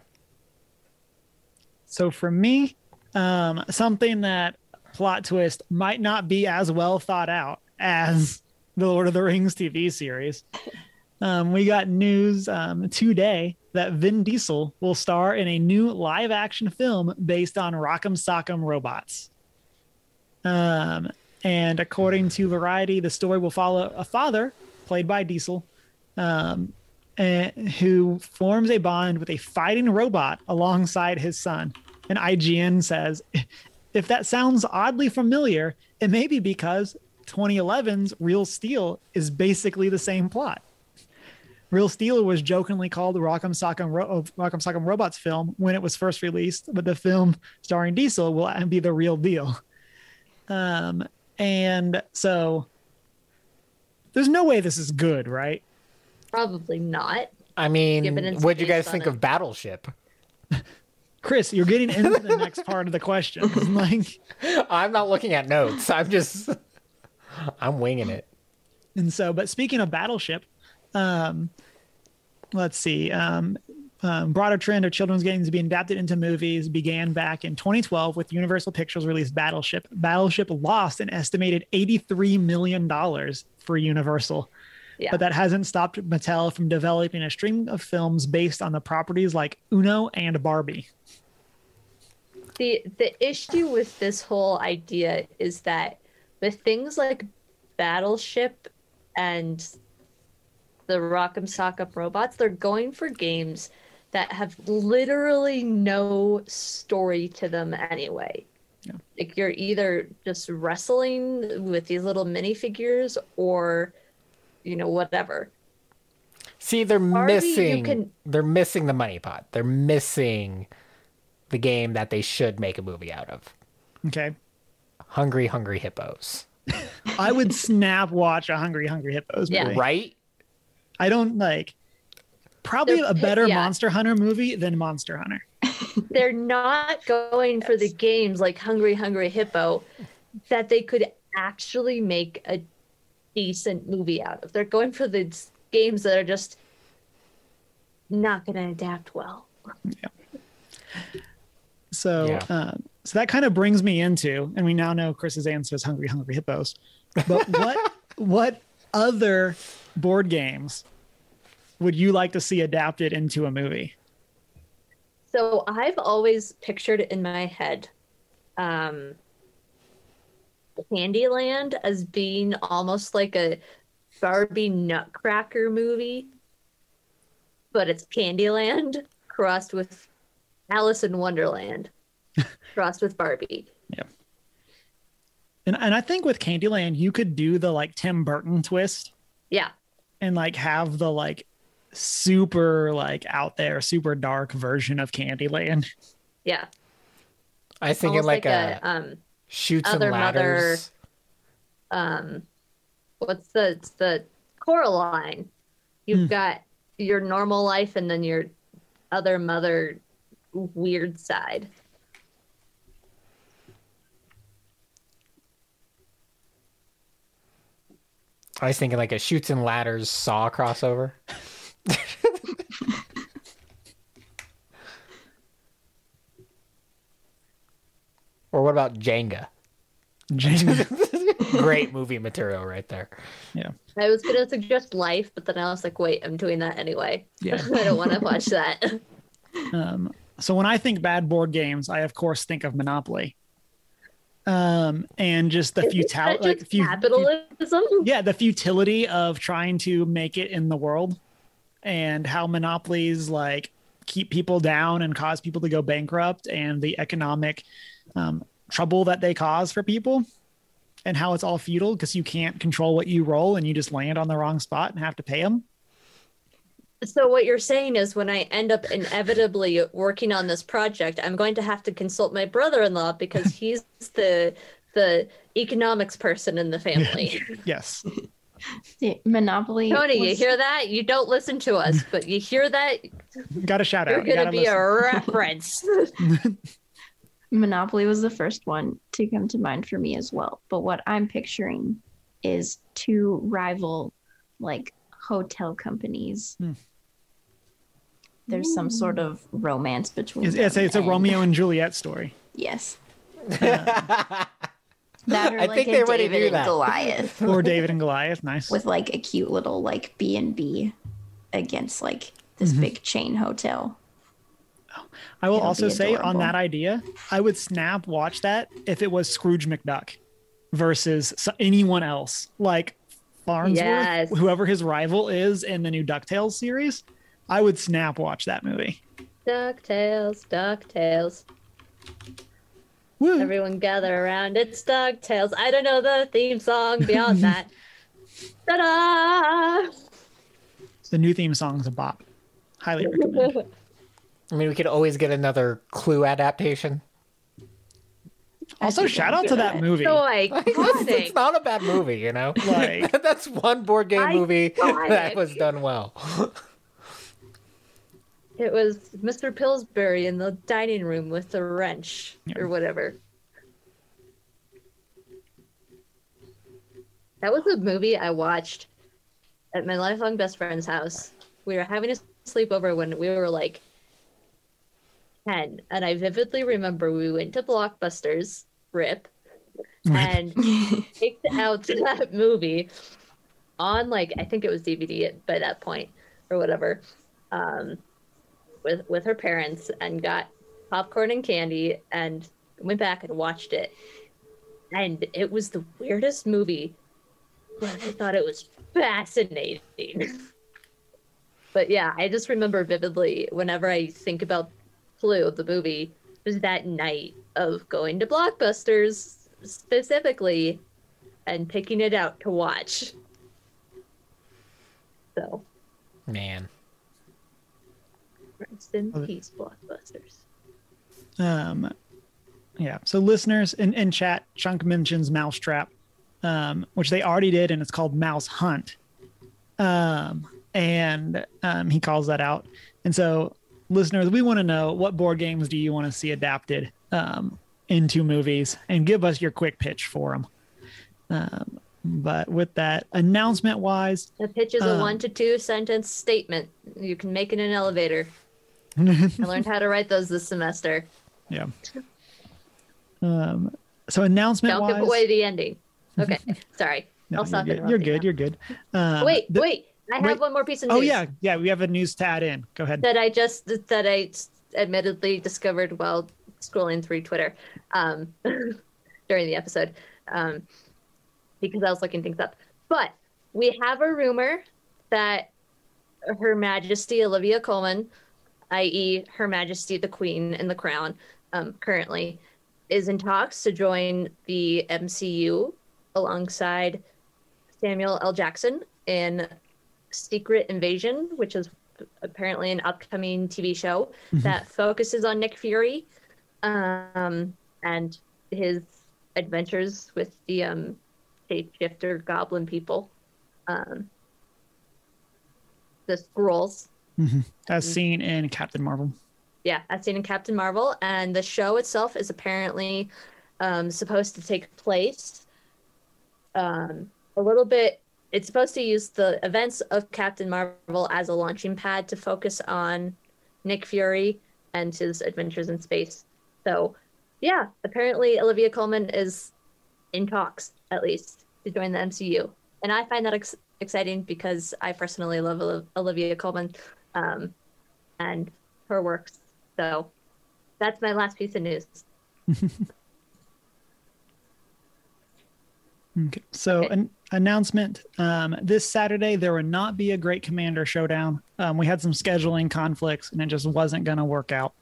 So for me, um, something that plot twist might not be as well thought out as the Lord of the Rings TV series. Um, we got news um, today that Vin Diesel will star in a new live action film based on Rock'em Sock'em robots. Um, and according to Variety, the story will follow a father, played by Diesel, um, and, who forms a bond with a fighting robot alongside his son. And IGN says, if that sounds oddly familiar, it may be because 2011's Real Steel is basically the same plot. Real Steel was jokingly called the Rock'em Sock'em, Ro- Rock'em Sock'em Robots film when it was first released, but the film starring Diesel will be the real deal. Um, and so there's no way this is good, right? Probably not. I mean, what'd you guys think a- of Battleship? Chris, you're getting into the next part of the question. Like, I'm not looking at notes. I'm just, I'm winging it. and so, but speaking of Battleship, um, let's see. Um, um, broader trend of children's games being adapted into movies began back in 2012 with Universal Pictures released Battleship. Battleship lost an estimated 83 million dollars for Universal. Yeah. But that hasn't stopped Mattel from developing a stream of films based on the properties like Uno and Barbie. the the issue with this whole idea is that with things like Battleship and the Rock'em Sock'em robots, they're going for games that have literally no story to them anyway. Yeah. Like you're either just wrestling with these little minifigures or you know whatever. See, they're Barbie, you missing. can- They're missing the money pot. They're missing the game that they should make a movie out of. Okay. Hungry, hungry hippos. I would snap watch a Hungry Hungry Hippos Yeah. movie. Right? I don't like probably They're a better yeah. Monster Hunter movie than Monster Hunter. They're not going for the games like Hungry Hungry Hippo that they could actually make a decent movie out of. They're going for the games that are just not going to adapt well. So, Yeah. uh, so that kind of brings me into, and we now know Chris's answer is Hungry Hungry Hippos. But what what other board games would you like to see adapted into a movie? So I've always pictured in my head um, Candyland as being almost like a Barbie Nutcracker movie, but it's Candyland crossed with Alice in Wonderland crossed with Barbie. Yeah. And and I think with Candyland, you could do the like Tim Burton twist Yeah. And like have the like super like out there, super dark version of Candyland. Yeah. I was thinking like, like, a, a, um Chutes Other and ladders. um what's the it's the Coraline. You've Hmm. got your normal life and then your other mother weird side. I was thinking like a Chutes and ladders saw crossover. or what about Jenga? Jenga. Great movie material right there. yeah. I was gonna suggest life, but then I was like, wait, I'm doing that anyway. Yeah. I don't want to watch that. Um, so when I think bad board games, I of course think of Monopoly. Um, and just the futility, like capitalism. yeah, the futility of trying to make it in the world, and how monopolies like keep people down and cause people to go bankrupt, and the economic um, trouble that they cause for people, and how it's all futile because you can't control what you roll, and you just land on the wrong spot and have to pay them. So what you're saying is when I end up inevitably working on this project, I'm going to have to consult my brother-in-law because he's the the economics person in the family. Yes, The Monopoly. Tony, you hear that? You don't listen to us, but you hear that? got a shout You're out. You going gotta to be listen. a reference. Monopoly was the first one to come to mind for me as well. But what I'm picturing is two rival, like hotel companies. Hmm. There's some sort of romance between. It's, it's, them it's a and- Romeo and Juliet story. Yes. that or I like think a they already David do and that. Goliath Or David and Goliath. Nice. with like a cute little like B and B against like this Mm-hmm. big chain hotel. I will It'll also say on that idea, I would snap watch that if it was Scrooge McDuck versus anyone else, like Farnsworth, Yes. whoever his rival is in the new DuckTales series. I would snap watch that movie. DuckTales, DuckTales. Woo. Everyone gather around. It's DuckTales. I don't know the theme song beyond that. Ta-da! The new theme song's a bop. Highly recommend. I mean, we could always get another Clue adaptation. Also, shout out to good that movie. Oh so it's iconic. not a bad movie, you know. Like- that's one board game Iconic. movie that was done well. It was Mr. Pillsbury in the dining room with the wrench or whatever. That was a movie I watched at my lifelong best friend's house. We were having a sleepover when we were like 10, and I vividly remember we went to Blockbusters, RIP, and picked out that movie on like I think it was DVD by that point or whatever. Um, with with her parents and got popcorn and candy and went back and watched it. And it was the weirdest movie. But I thought it was fascinating. but yeah, I just remember vividly whenever I think about Clue, the movie, it was that night of going to Blockbusters specifically and picking it out to watch. So, Man. Rest in Love it. peace, Blockbusters. Um, yeah. So listeners in, in chat, Chunk mentions Mousetrap, um, which they already did, and it's called Mouse Hunt. Um, and um, he calls that out. And so, listeners, we want to know what board games do you want to see adapted um, into movies, and give us your quick pitch for them. Um, but with that, announcement wise, The pitch is a Um, one to two sentence statement. You can make it in an elevator. I learned how to write those this semester. yeah. Um, so announcement Don't give away the ending. Okay, sorry. No, I'll stop you're, good. you're good. You're good. Um, wait, the- wait. I have wait. one more piece of news. Oh yeah, yeah. We have a news tad in. Go ahead. that I just that I admittedly discovered while scrolling through Twitter um, during the episode um, because I was looking things up. But we have a rumor that Her Majesty Olivia Colman, i.e., Her Majesty the Queen and the Crown, um, currently is in talks to join the MCU alongside Samuel L. Jackson in Secret Invasion, which is apparently an upcoming TV show that focuses on Nick Fury um, and his adventures with the um, shapeshifter goblin people, um, the Skrulls. As seen in Captain Marvel. Yeah, as seen in Captain Marvel. And the show itself is apparently um, supposed to take place um, a little bit. It's supposed to use the events of Captain Marvel as a launching pad to focus on Nick Fury and his adventures in space. So, yeah, apparently Olivia Colman is in talks, at least, to join the MCU. And I find that ex- exciting because I personally love Olivia Colman um, and her works. So that's my last piece of news. Okay. So Okay. an announcement. Um, this Saturday there will not be a Great Commander Showdown. Um, we had some scheduling conflicts and it just wasn't going to work out.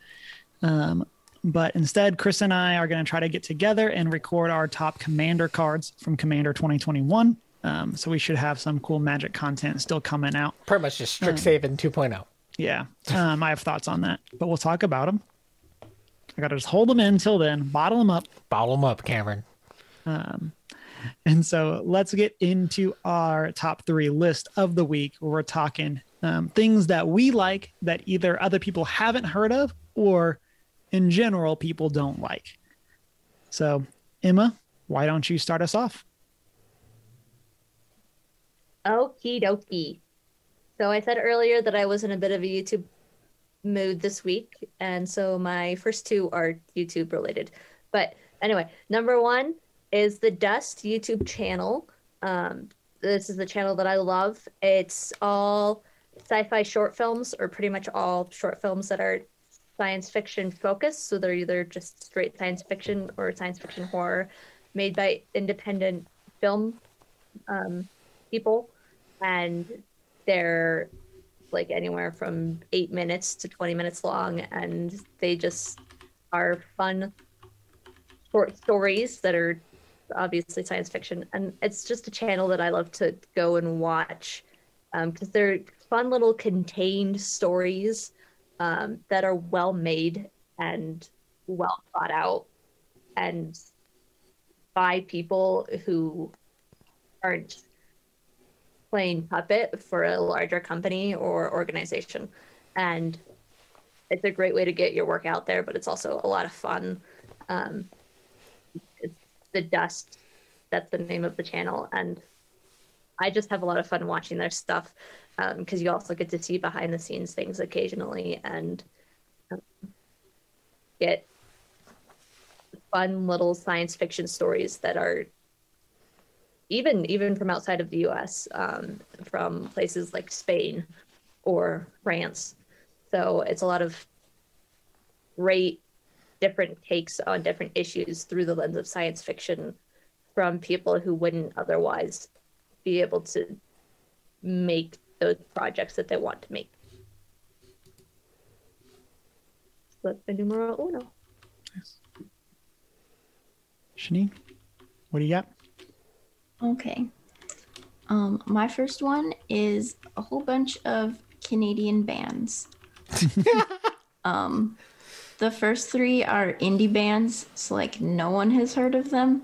Um, but instead, Chris and I are going to try to get together and record our top Commander cards from Commander 2021. Um, so we should have some cool Magic content still coming out. Pretty much just Strixhaven 2.0. Yeah, um, I have thoughts on that, but we'll talk about them. I got to just hold them in until then, bottle them up, Bottle them up, Cameron. Um, and so let's get into our top three list of the week where we're talking um, things that we like that either other people haven't heard of or in general people don't like. So, Emma, why don't you start us off? Okie dokie. So I said earlier that I was in a bit of a YouTube mood this week, and so my first two are YouTube related. But anyway, number one is the Dust YouTube channel. Um, this is the channel that I love. It's all sci-fi short films, or pretty much all short films that are science fiction focused. So they're either just straight science fiction or science fiction horror, made by independent film um, people, and they're like anywhere from eight minutes to 20 minutes long and they just are fun short stories that are obviously science fiction. And it's just a channel that i love to go and watch because they're fun little contained stories um, that are well made and well thought out and by people who aren't playing puppet for a larger company or organization. And it's a great way to get your work out there, but it's also a lot of fun. Um, the dust, that's the name of the channel. And I just have a lot of fun watching their stuff because you also get to see behind the scenes things occasionally and um, get fun little science fiction stories that are even even from outside of the U.S., um, from places like Spain or France. So it's a lot of great different takes on different issues through the lens of science fiction from people who wouldn't otherwise be able to make those projects that they want to make. That's my numero uno. Shani, what do you got? Okay. Um, my first one is a whole bunch of Canadian bands. um, the first three are indie bands, so like no one has heard of them.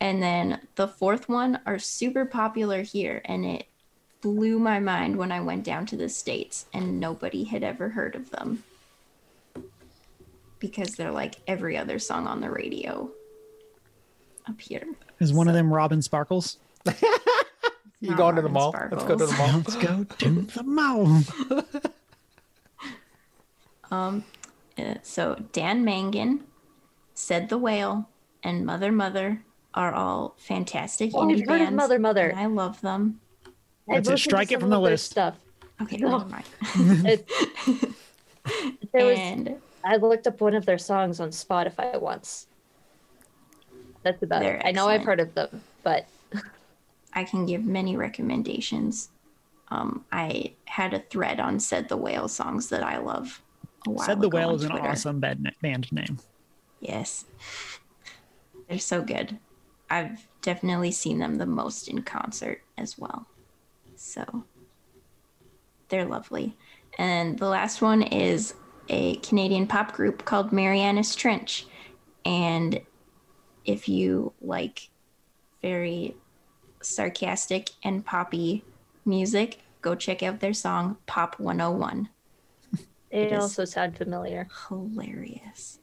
And then the fourth one are super popular here, and it blew my mind when I went down to the States and nobody had ever heard of them. Because they're like every other song on the radio up here. Is one of them Robin Sparkles? You Not going to the Robin mall? Let's go to the mall. Let's go to the mall. Uh, so Dan Mangan, Said the Whale, and Mother Mother are all fantastic Oh, indie I've heard of bands. Mother Mother. and I love them. That's I've it. Strike it from the list. Stuff. Okay, No. never mind. It, there was, and I looked up one of their songs on Spotify once. That's about They're it. I know I've heard of them, but I can give many recommendations. Um, I had a thread on Said the Whale songs that I love. A while Said the ago Whale is an awesome band, band name. Yes. They're so good. I've definitely seen them the most in concert as well. So they're lovely. And the last one is a Canadian pop group called Marianas Trench. And if you like very sarcastic and poppy music, go check out their song Pop 101. they It is. also sounds familiar. Hilarious.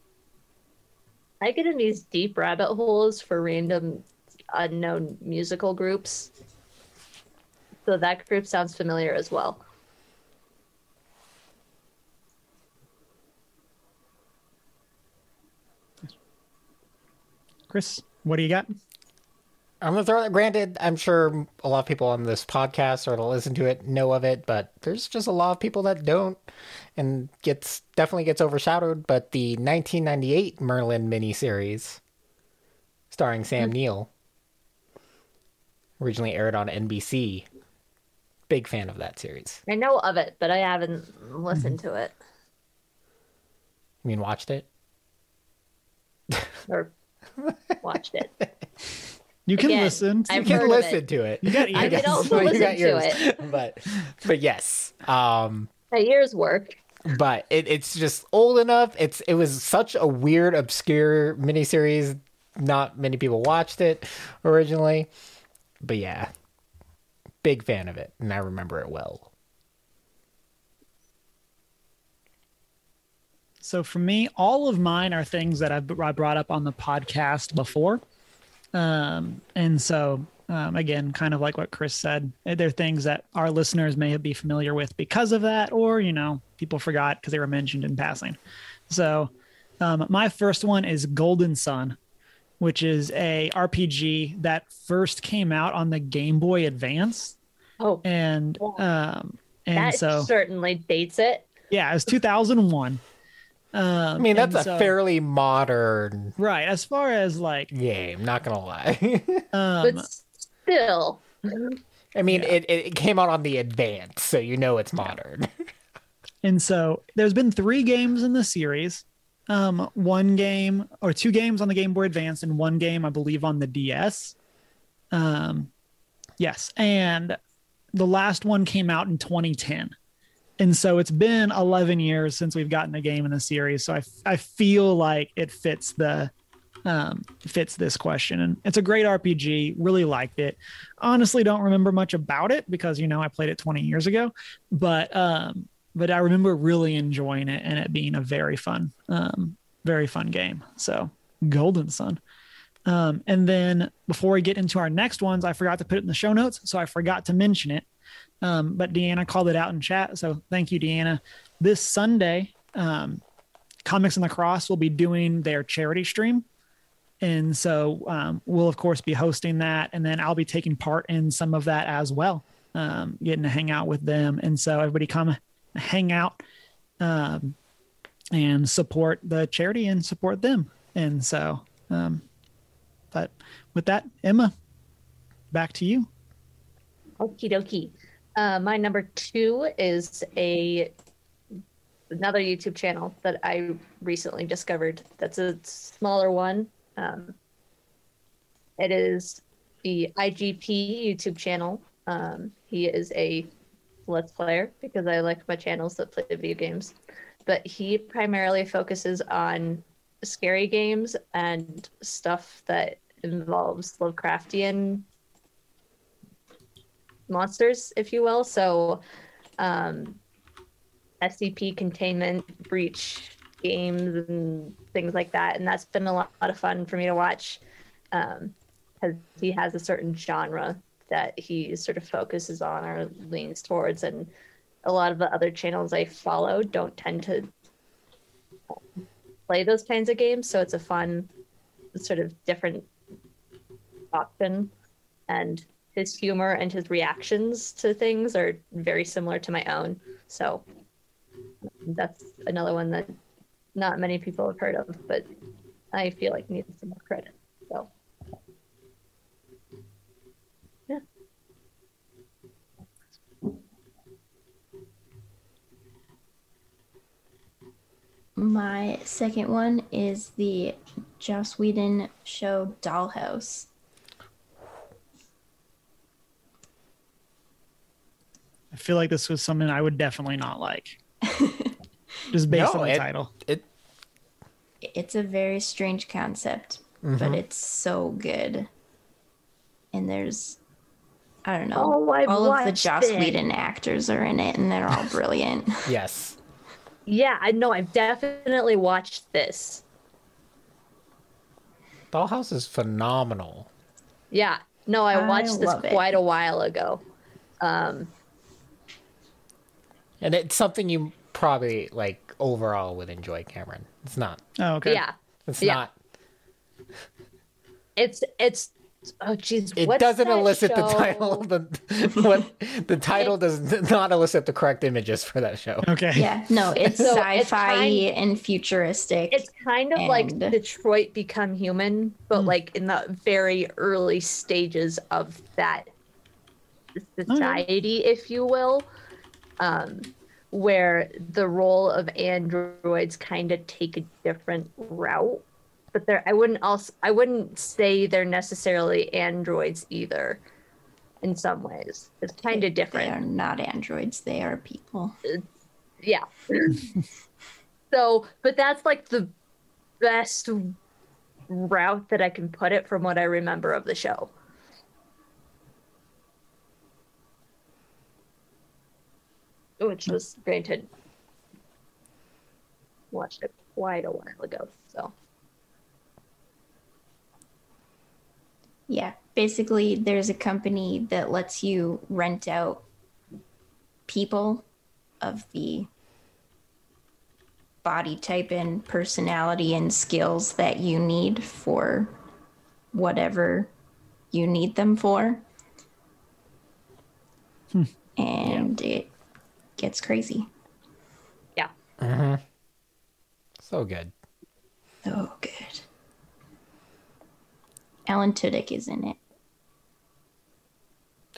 I get in these deep rabbit holes for random unknown musical groups. So that group sounds familiar as well. Chris, what do you got? I'm gonna throw it. Granted, I'm sure a lot of people on this podcast or to listen to it know of it, but there's just a lot of people that don't, and gets definitely gets overshadowed. But the 1998 Merlin miniseries, starring Sam hmm. Neill, originally aired on NBC. Big fan of that series. I know of it, but I haven't listened to it I mean, watched it. or watched it. You can Again, listen. to- I've You can heard of listen it. to it. You got I ears. can also You listen got to yours. it. but but yes. Um My ears work. but it, it's just old enough. It's it was such a weird, obscure miniseries. Not many people watched it originally, but yeah, big fan of it, and I remember it well. So for me, all of mine are things that I've I brought up on the podcast before. Um, and so, um, again, kind of like what Chris said, they're things that our listeners may be familiar with because of that, or, you know, people forgot because they were mentioned in passing. So, um, my first one is Golden Sun, which is a RPG that first came out on the Game Boy Advance. Oh, And, um, and that so, certainly dates it. yeah, it was 2001. Um, I mean, that's a so- fairly modern Right. As far as like, game. Not gonna lie. um, but still, I mean, it, it came out on the advance, so you know it's modern. and so there's been three games in the series. Um, one game or two games on the Game Boy Advance and one game, I believe, on the DS. Um, yes. And the last one came out in 2010. And so it's been 11 years since we've gotten a game in the series. So I, I feel like it fits the, um, fits this question. And it's a great RPG. Really liked it. Honestly, don't remember much about it because, you know, I played it 20 years ago, but, um, but I remember really enjoying it and it being a very fun, um, very fun game. So Golden Sun. Um, and then before we get into our next ones, I forgot to put it in the show notes, so I forgot to mention it. Um, but Deanna called it out in chat, so thank you, Deanna. This Sunday, um, Comics in the Cross will be doing their charity stream, and so um, we'll of course be hosting that, and then I'll be taking part in some of that as well, um, getting to hang out with them. And so everybody come hang out um, and support the charity and support them. And so, um, but with that, Emma, back to you. Okie dokie. Uh, my number two is a another YouTube channel that I recently discovered. That's a smaller one. Um, it is the IGP YouTube channel. Um, he is a Let's Player because I like my channels that play video games. But he primarily focuses on scary games and stuff that involves Lovecraftian monsters, if you will. So, um, SCP containment, breach games, and things like that. And that's been a lot, lot of fun for me to watch because um, he has a certain genre that he sort of focuses on or leans towards. And a lot of the other channels I follow don't tend to play those kinds of games. So it's a fun, sort of different option. And his humor and his reactions to things are very similar to my own. So that's another one that not many people have heard of, but I feel like needs some more credit. So yeah. My second one is the Joss Whedon show Dollhouse. I feel like this was something I would definitely not like. Just based No, on the it- title. It It's a very strange concept, but it's so good. And there's, I don't know, Oh, I've all of the watched Joss it. Whedon actors are in it, and they're all brilliant. yes. Yeah, I know. I've definitely watched this. Dollhouse is phenomenal. Yeah. No, I I watched this love it. quite a while ago. Um, And it's something you probably like overall would enjoy, Cameron. It's not. Oh, okay. yeah. It's Yeah. not. It's it's oh jeez. It what's doesn't that elicit the show? title. The what the title does not elicit the correct images for that show. Okay. Yeah, no, it's So sci-fi it's kind- and futuristic. It's kind of like Detroit Become Human, but hmm. like in the very early stages of that society, if you will, um, where the role of androids kind of take a different route. But they're I wouldn't also I wouldn't say they're necessarily androids either. In some ways, it's kind of different. They are not androids; they are people. yeah so but that's like the best route that i can put it from what i remember of the show which was granted watched it quite a while ago so Yeah, basically, there's a company that lets you rent out people of the body type and personality and skills that you need for whatever you need them for. Hmm. And it gets crazy. yeah mm-hmm. So good. Oh, good. Alan Tudyk is in it.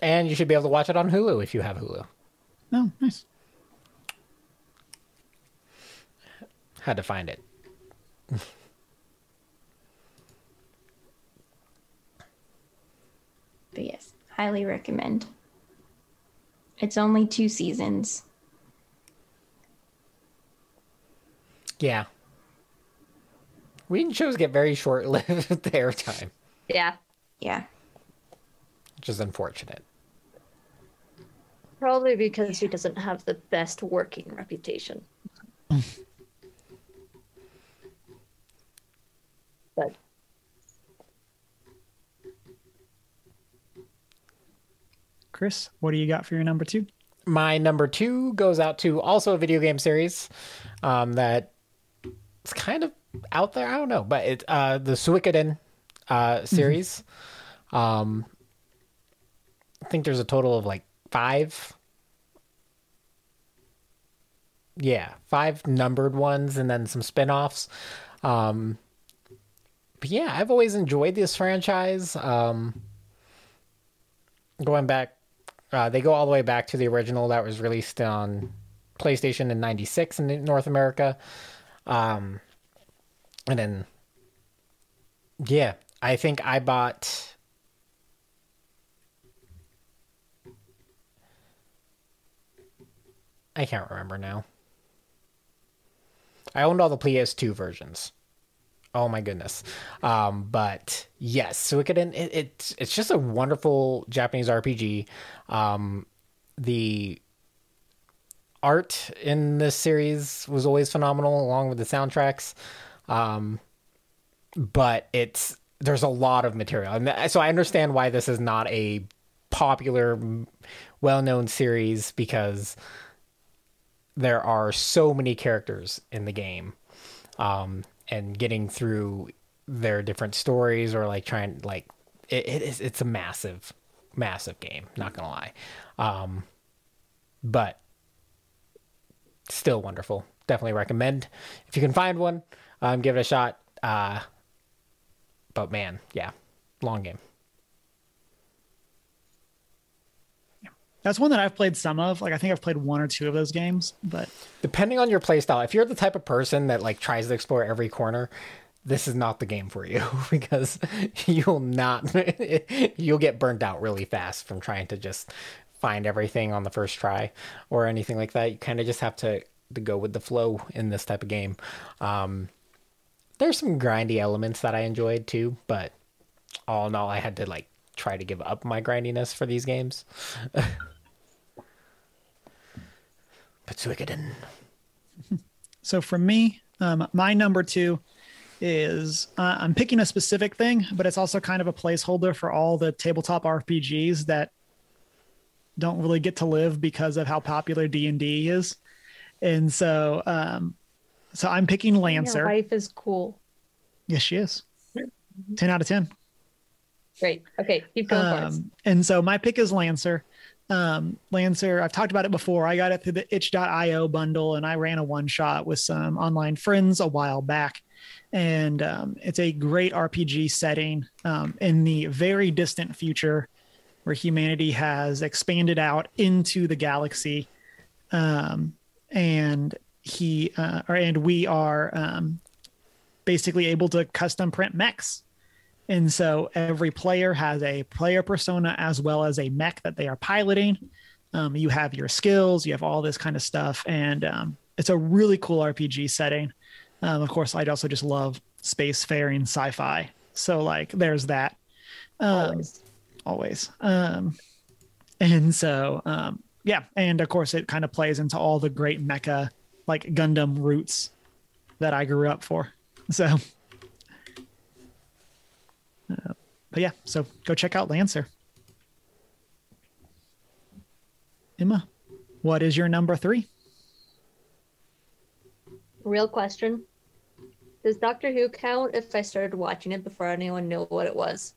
And you should be able to watch it on Hulu if you have Hulu. Oh, nice. Had to find it. But yes, highly recommend. It's only two seasons. Yeah. Whedon shows get very short lived airtime, yeah Yeah. which is unfortunate. probably because he doesn't have the best working reputation but Chris, what do you got for your number two? My number two goes out to also a video game series um, that it's kind of out there. I don't know, but it's uh, the Suikoden uh, series. Um, I think there's a total of like five. Yeah, five numbered ones and then some spin offs. Um, but yeah, I've always enjoyed this franchise. Um, going back uh, they go all the way back to the original that was released on PlayStation in '96 in North America, um, and then yeah, I think I bought. I can't remember now. I owned all the PS2 versions. Oh my goodness. Um, but yes, Suikoden, it, it's it's just a wonderful Japanese RPG. Um, the art in this series was always phenomenal, along with the soundtracks. Um, but it's there's a lot of material, and so I understand why this is not a popular, well-known series because there are so many characters in the game. Um, and getting through their different stories or like trying like it, it is it's a massive massive game not gonna lie um but still wonderful. Definitely recommend. If you can find one um give it a shot. Uh but man yeah long game. That's one that I've played some of. Like I think I've played one or two of those games, but depending on your playstyle, if you're the type of person that like tries to explore every corner, this is not the game for you because you'll not you'll get burnt out really fast from trying to just find everything on the first try or anything like that. You kind of just have to to go with the flow in this type of game. Um, there's some grindy elements that I enjoyed too, but all in all, I had to like try to give up my grindiness for these games. but So for me, um, my number two is uh, I'm picking a specific thing, but it's also kind of a placeholder for all the tabletop RPGs that don't really get to live because of how popular D and D is. And so, um, so I'm picking Lancer. Your wife is cool. Yes, she is. Ten out of ten. Great. Okay, keep going. Um, and so my pick is Lancer. Um, Lancer, I've talked about it before. I got it through the itch.io bundle and I ran a one shot with some online friends a while back. And um, it's a great RPG setting um, in the very distant future where humanity has expanded out into the galaxy. Um, and he, uh, or, and we are um, basically able to custom print mechs and so every player has a player persona as well as a mech that they are piloting. Um, you have your skills, you have all this kind of stuff, and um, it's a really cool RPG setting. Um, of course, I'd also just love spacefaring sci-fi. So like, there's that. Always. Always. Um, and so um, yeah, and of course, it kind of plays into all the great mecha like Gundam roots that I grew up for. So uh, but yeah, so go check out Lancer. Emma, what is your number three? Real question. Does Doctor Who count if I started watching it before anyone knew what it was?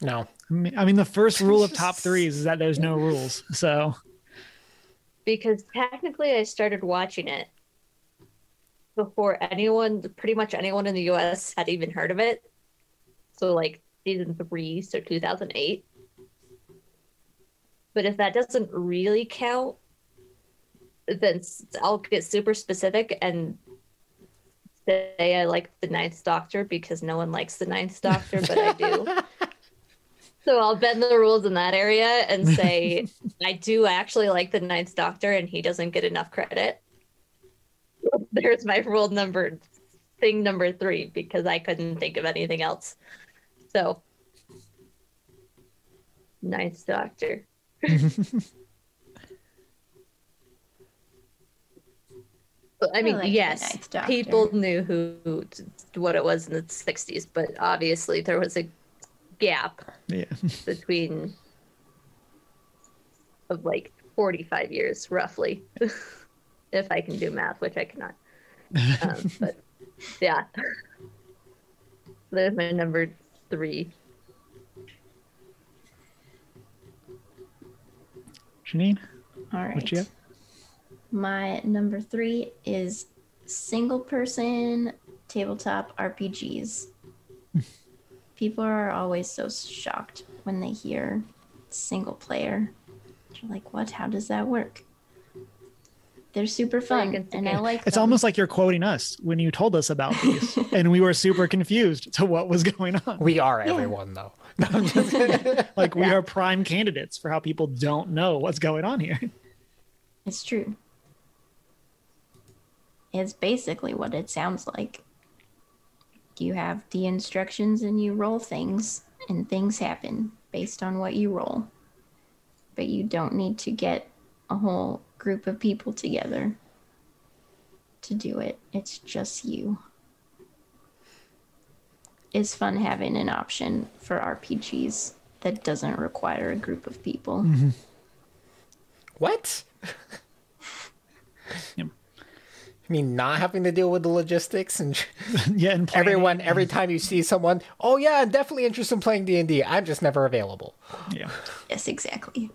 No. I mean, I mean, the first rule of top threes is that there's no rules. So Because technically I started watching it before anyone, pretty much anyone in the US had even heard of it. So like season three, so 2008. But if that doesn't really count, then I'll get super specific and say I like the Ninth Doctor because no one likes the Ninth Doctor, but I do. So I'll bend the rules in that area and say I do actually like the Ninth Doctor and he doesn't get enough credit. There's my rule number thing number three because I couldn't think of anything else. So Ninth Doctor. I mean, like yes, people knew who, who what it was in the '60s, but obviously there was a gap yeah, between of like 45 years roughly if i can do math which i cannot um, but yeah there's my number three Janine, All right. what you have? My number three is single person tabletop RPGs. People are always so shocked when they hear single player. They're like, what? How does that work? They're super fun, against the and I like. It's them. almost like you're quoting us when you told us about these, and we were super confused to what was going on. We are everyone though. No, I'm just- Like we Yeah. are prime candidates for how people don't know what's going on here. It's true. It's basically what it sounds like. You have the instructions and you roll things, and things happen based on what you roll. But you don't need to get a whole group of people together to do it. It's just you. It's fun having an option for RPGs that doesn't require a group of people. Mm-hmm. what? Yep. I mean, not having to deal with the logistics and yeah, and everyone every time you see someone, oh yeah, I'm definitely interested in playing D and D. I'm just never available. Yeah. Yes, exactly.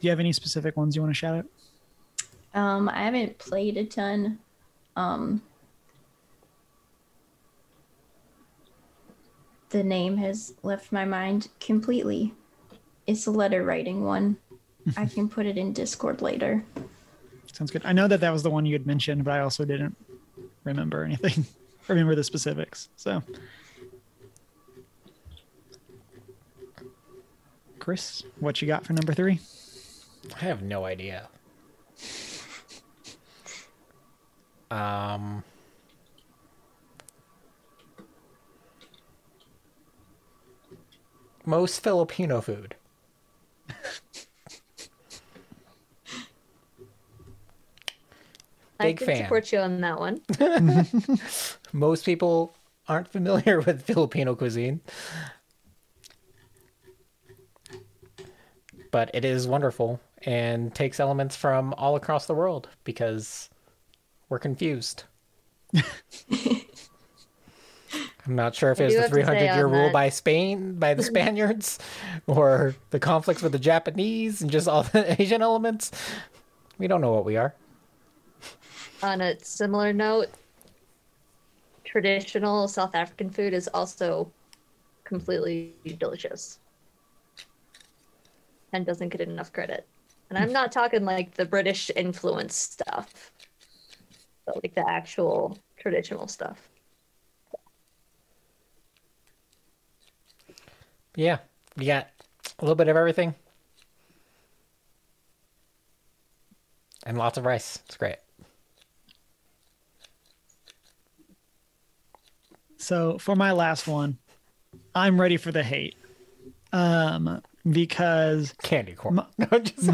Do you have any specific ones you want to shout out? Um, I haven't played a ton. Um, the name has left my mind completely. It's a letter writing one. I can put it in Discord later. Sounds good. I know that that was the one you had mentioned, but I also didn't remember anything. remember the specifics. So, Chris, what you got for number three? I have no idea. Um. Most Filipino food. I can fan. support you on that one. Most people aren't familiar with Filipino cuisine. But it is wonderful and takes elements from all across the world because we're confused. I'm not sure if it's the have to say 300 year rule that- by Spain, by the Spaniards, or the conflicts with the Japanese and just all the Asian elements. We don't know what we are. On a similar note, traditional South African food is also completely delicious and doesn't get enough credit. And I'm not talking like the British influence stuff, but like the actual traditional stuff. Yeah, we got a little bit of everything. And lots of rice. It's great. So for my last one, I'm ready for the hate. Um, because Candy corn. No, just-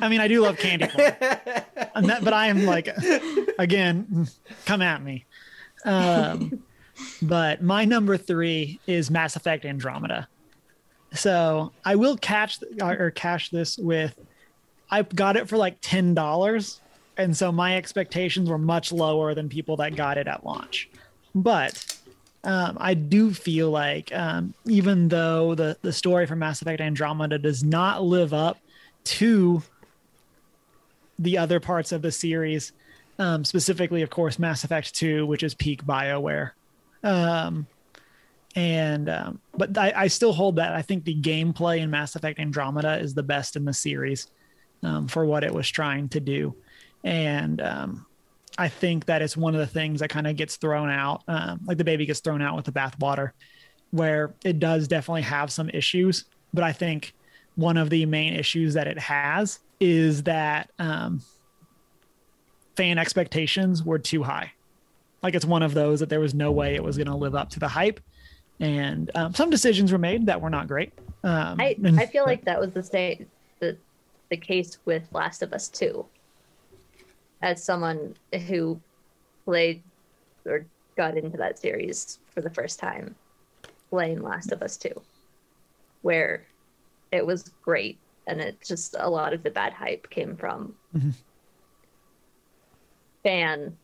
I mean, I do love candy corn, And that- but I am like, again, come at me. Um, but my number three is Mass Effect Andromeda. So I will catch or cash this with. I got it for like ten dollars, and so my expectations were much lower than people that got it at launch. But um, I do feel like um, even though the the story for Mass Effect Andromeda does not live up to the other parts of the series, um, specifically, of course, Mass Effect Two, which is peak Bioware. Um, and um, but I, I still hold that I think the gameplay in Mass Effect Andromeda is the best in the series um, for what it was trying to do, and um, I think that it's one of the things that kind of gets thrown out, um, like the baby gets thrown out with the bathwater, where it does definitely have some issues. But I think one of the main issues that it has is that um, fan expectations were too high. Like it's one of those that there was no way it was going to live up to the hype, and um, some decisions were made that were not great. Um, I and- I feel like that was the state the the case with Last of Us Two. As someone who played or got into that series for the first time, playing Last of Us Two, where it was great, and it just a lot of the bad hype came from fan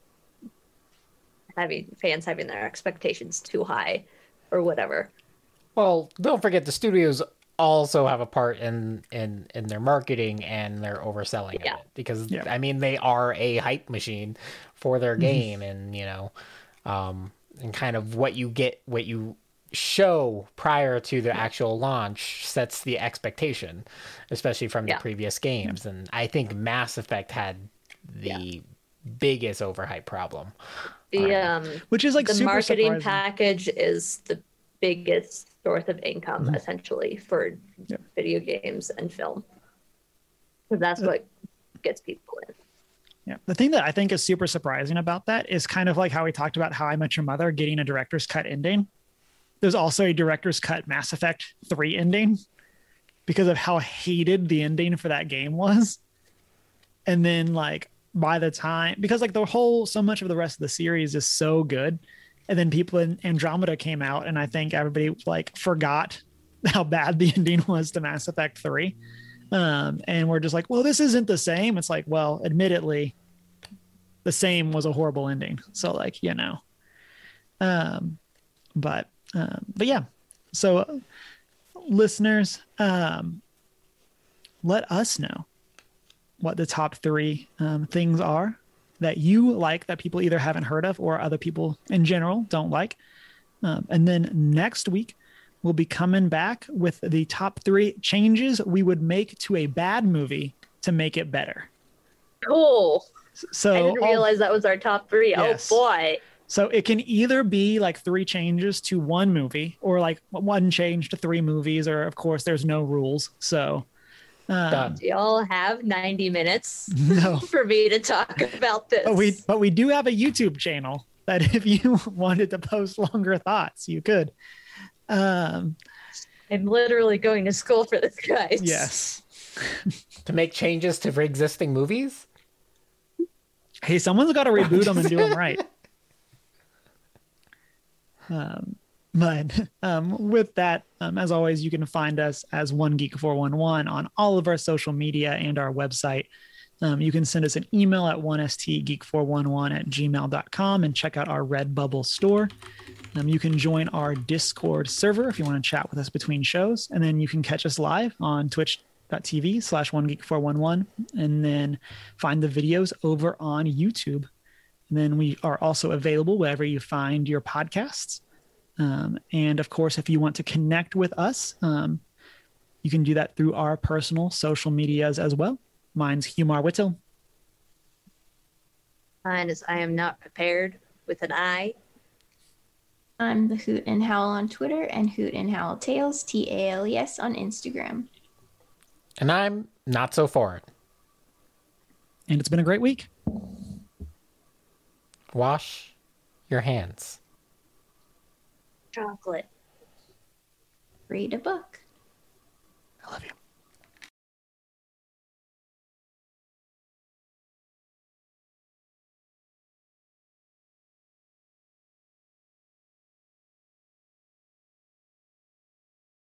having fans having their expectations too high, or whatever. well, don't forget the studios also have a part in in in their marketing and their overselling Yeah. of it because Yeah. I mean they are a hype machine for their game and you know um and kind of what you get what you show prior to the actual launch sets the expectation, especially from Yeah. the previous games. And I think Mass Effect had the biggest overhype problem. The um which is like the super marketing surprising. package is the biggest source of income Mm-hmm. essentially for Yeah. video games and film. Because that's what gets people in. Yeah. The thing that I think is super surprising about that is kind of like how we talked about How I Met Your Mother getting a director's cut ending. There's also a director's cut Mass Effect 3 ending because of how hated the ending for that game was. And then, like, by the time, because like the whole, so much of the rest of the series is so good. And then people in Andromeda came out, and I think everybody like forgot how bad the ending was to Mass Effect 3 um, and we're just like, well, this isn't the same. It's like, well, admittedly, the same was a horrible ending. So like, you know, um, but um, but yeah. So listeners, um, let us know what the top three um, things are that you like that people either haven't heard of or other people in general don't like. Um, and then next week, we'll be coming back with the top three changes we would make to a bad movie to make it better. Cool. So, I didn't all- realize that was our top three. Yes. Oh boy. so it can either be like three changes to one movie, or like one change to three movies, or of course, there's no rules. So, um, Done. Do y'all have 90 minutes no. for me to talk about this? But we but we do have a YouTube channel that if you wanted to post longer thoughts, you could. Um, I'm literally going to school for this, guys. yes. To make changes to existing movies? Hey, someone's got to reboot them and do them right. Um, but um, with that, um, as always, you can find us as One Geek Four One One on all of our social media and our website. Um, you can send us an email at 1stgeek411 at gmail.com and check out our Redbubble store. Um, you can join our Discord server if you want to chat with us between shows. And then you can catch us live on twitch.tv slash 1geek411 and then find the videos over on YouTube. And then we are also available wherever you find your podcasts. Um, and of course, if you want to connect with us, um, you can do that through our personal social medias as well. Mine's Humar Whittle. Mine is I am not prepared with an I. I'm the Hoot and Howl on Twitter and Hoot and Howl Tales, T A L E S, on Instagram. And I'm not so for it. And it's been a great week. Wash your hands. Chocolate. Read a book. I love you.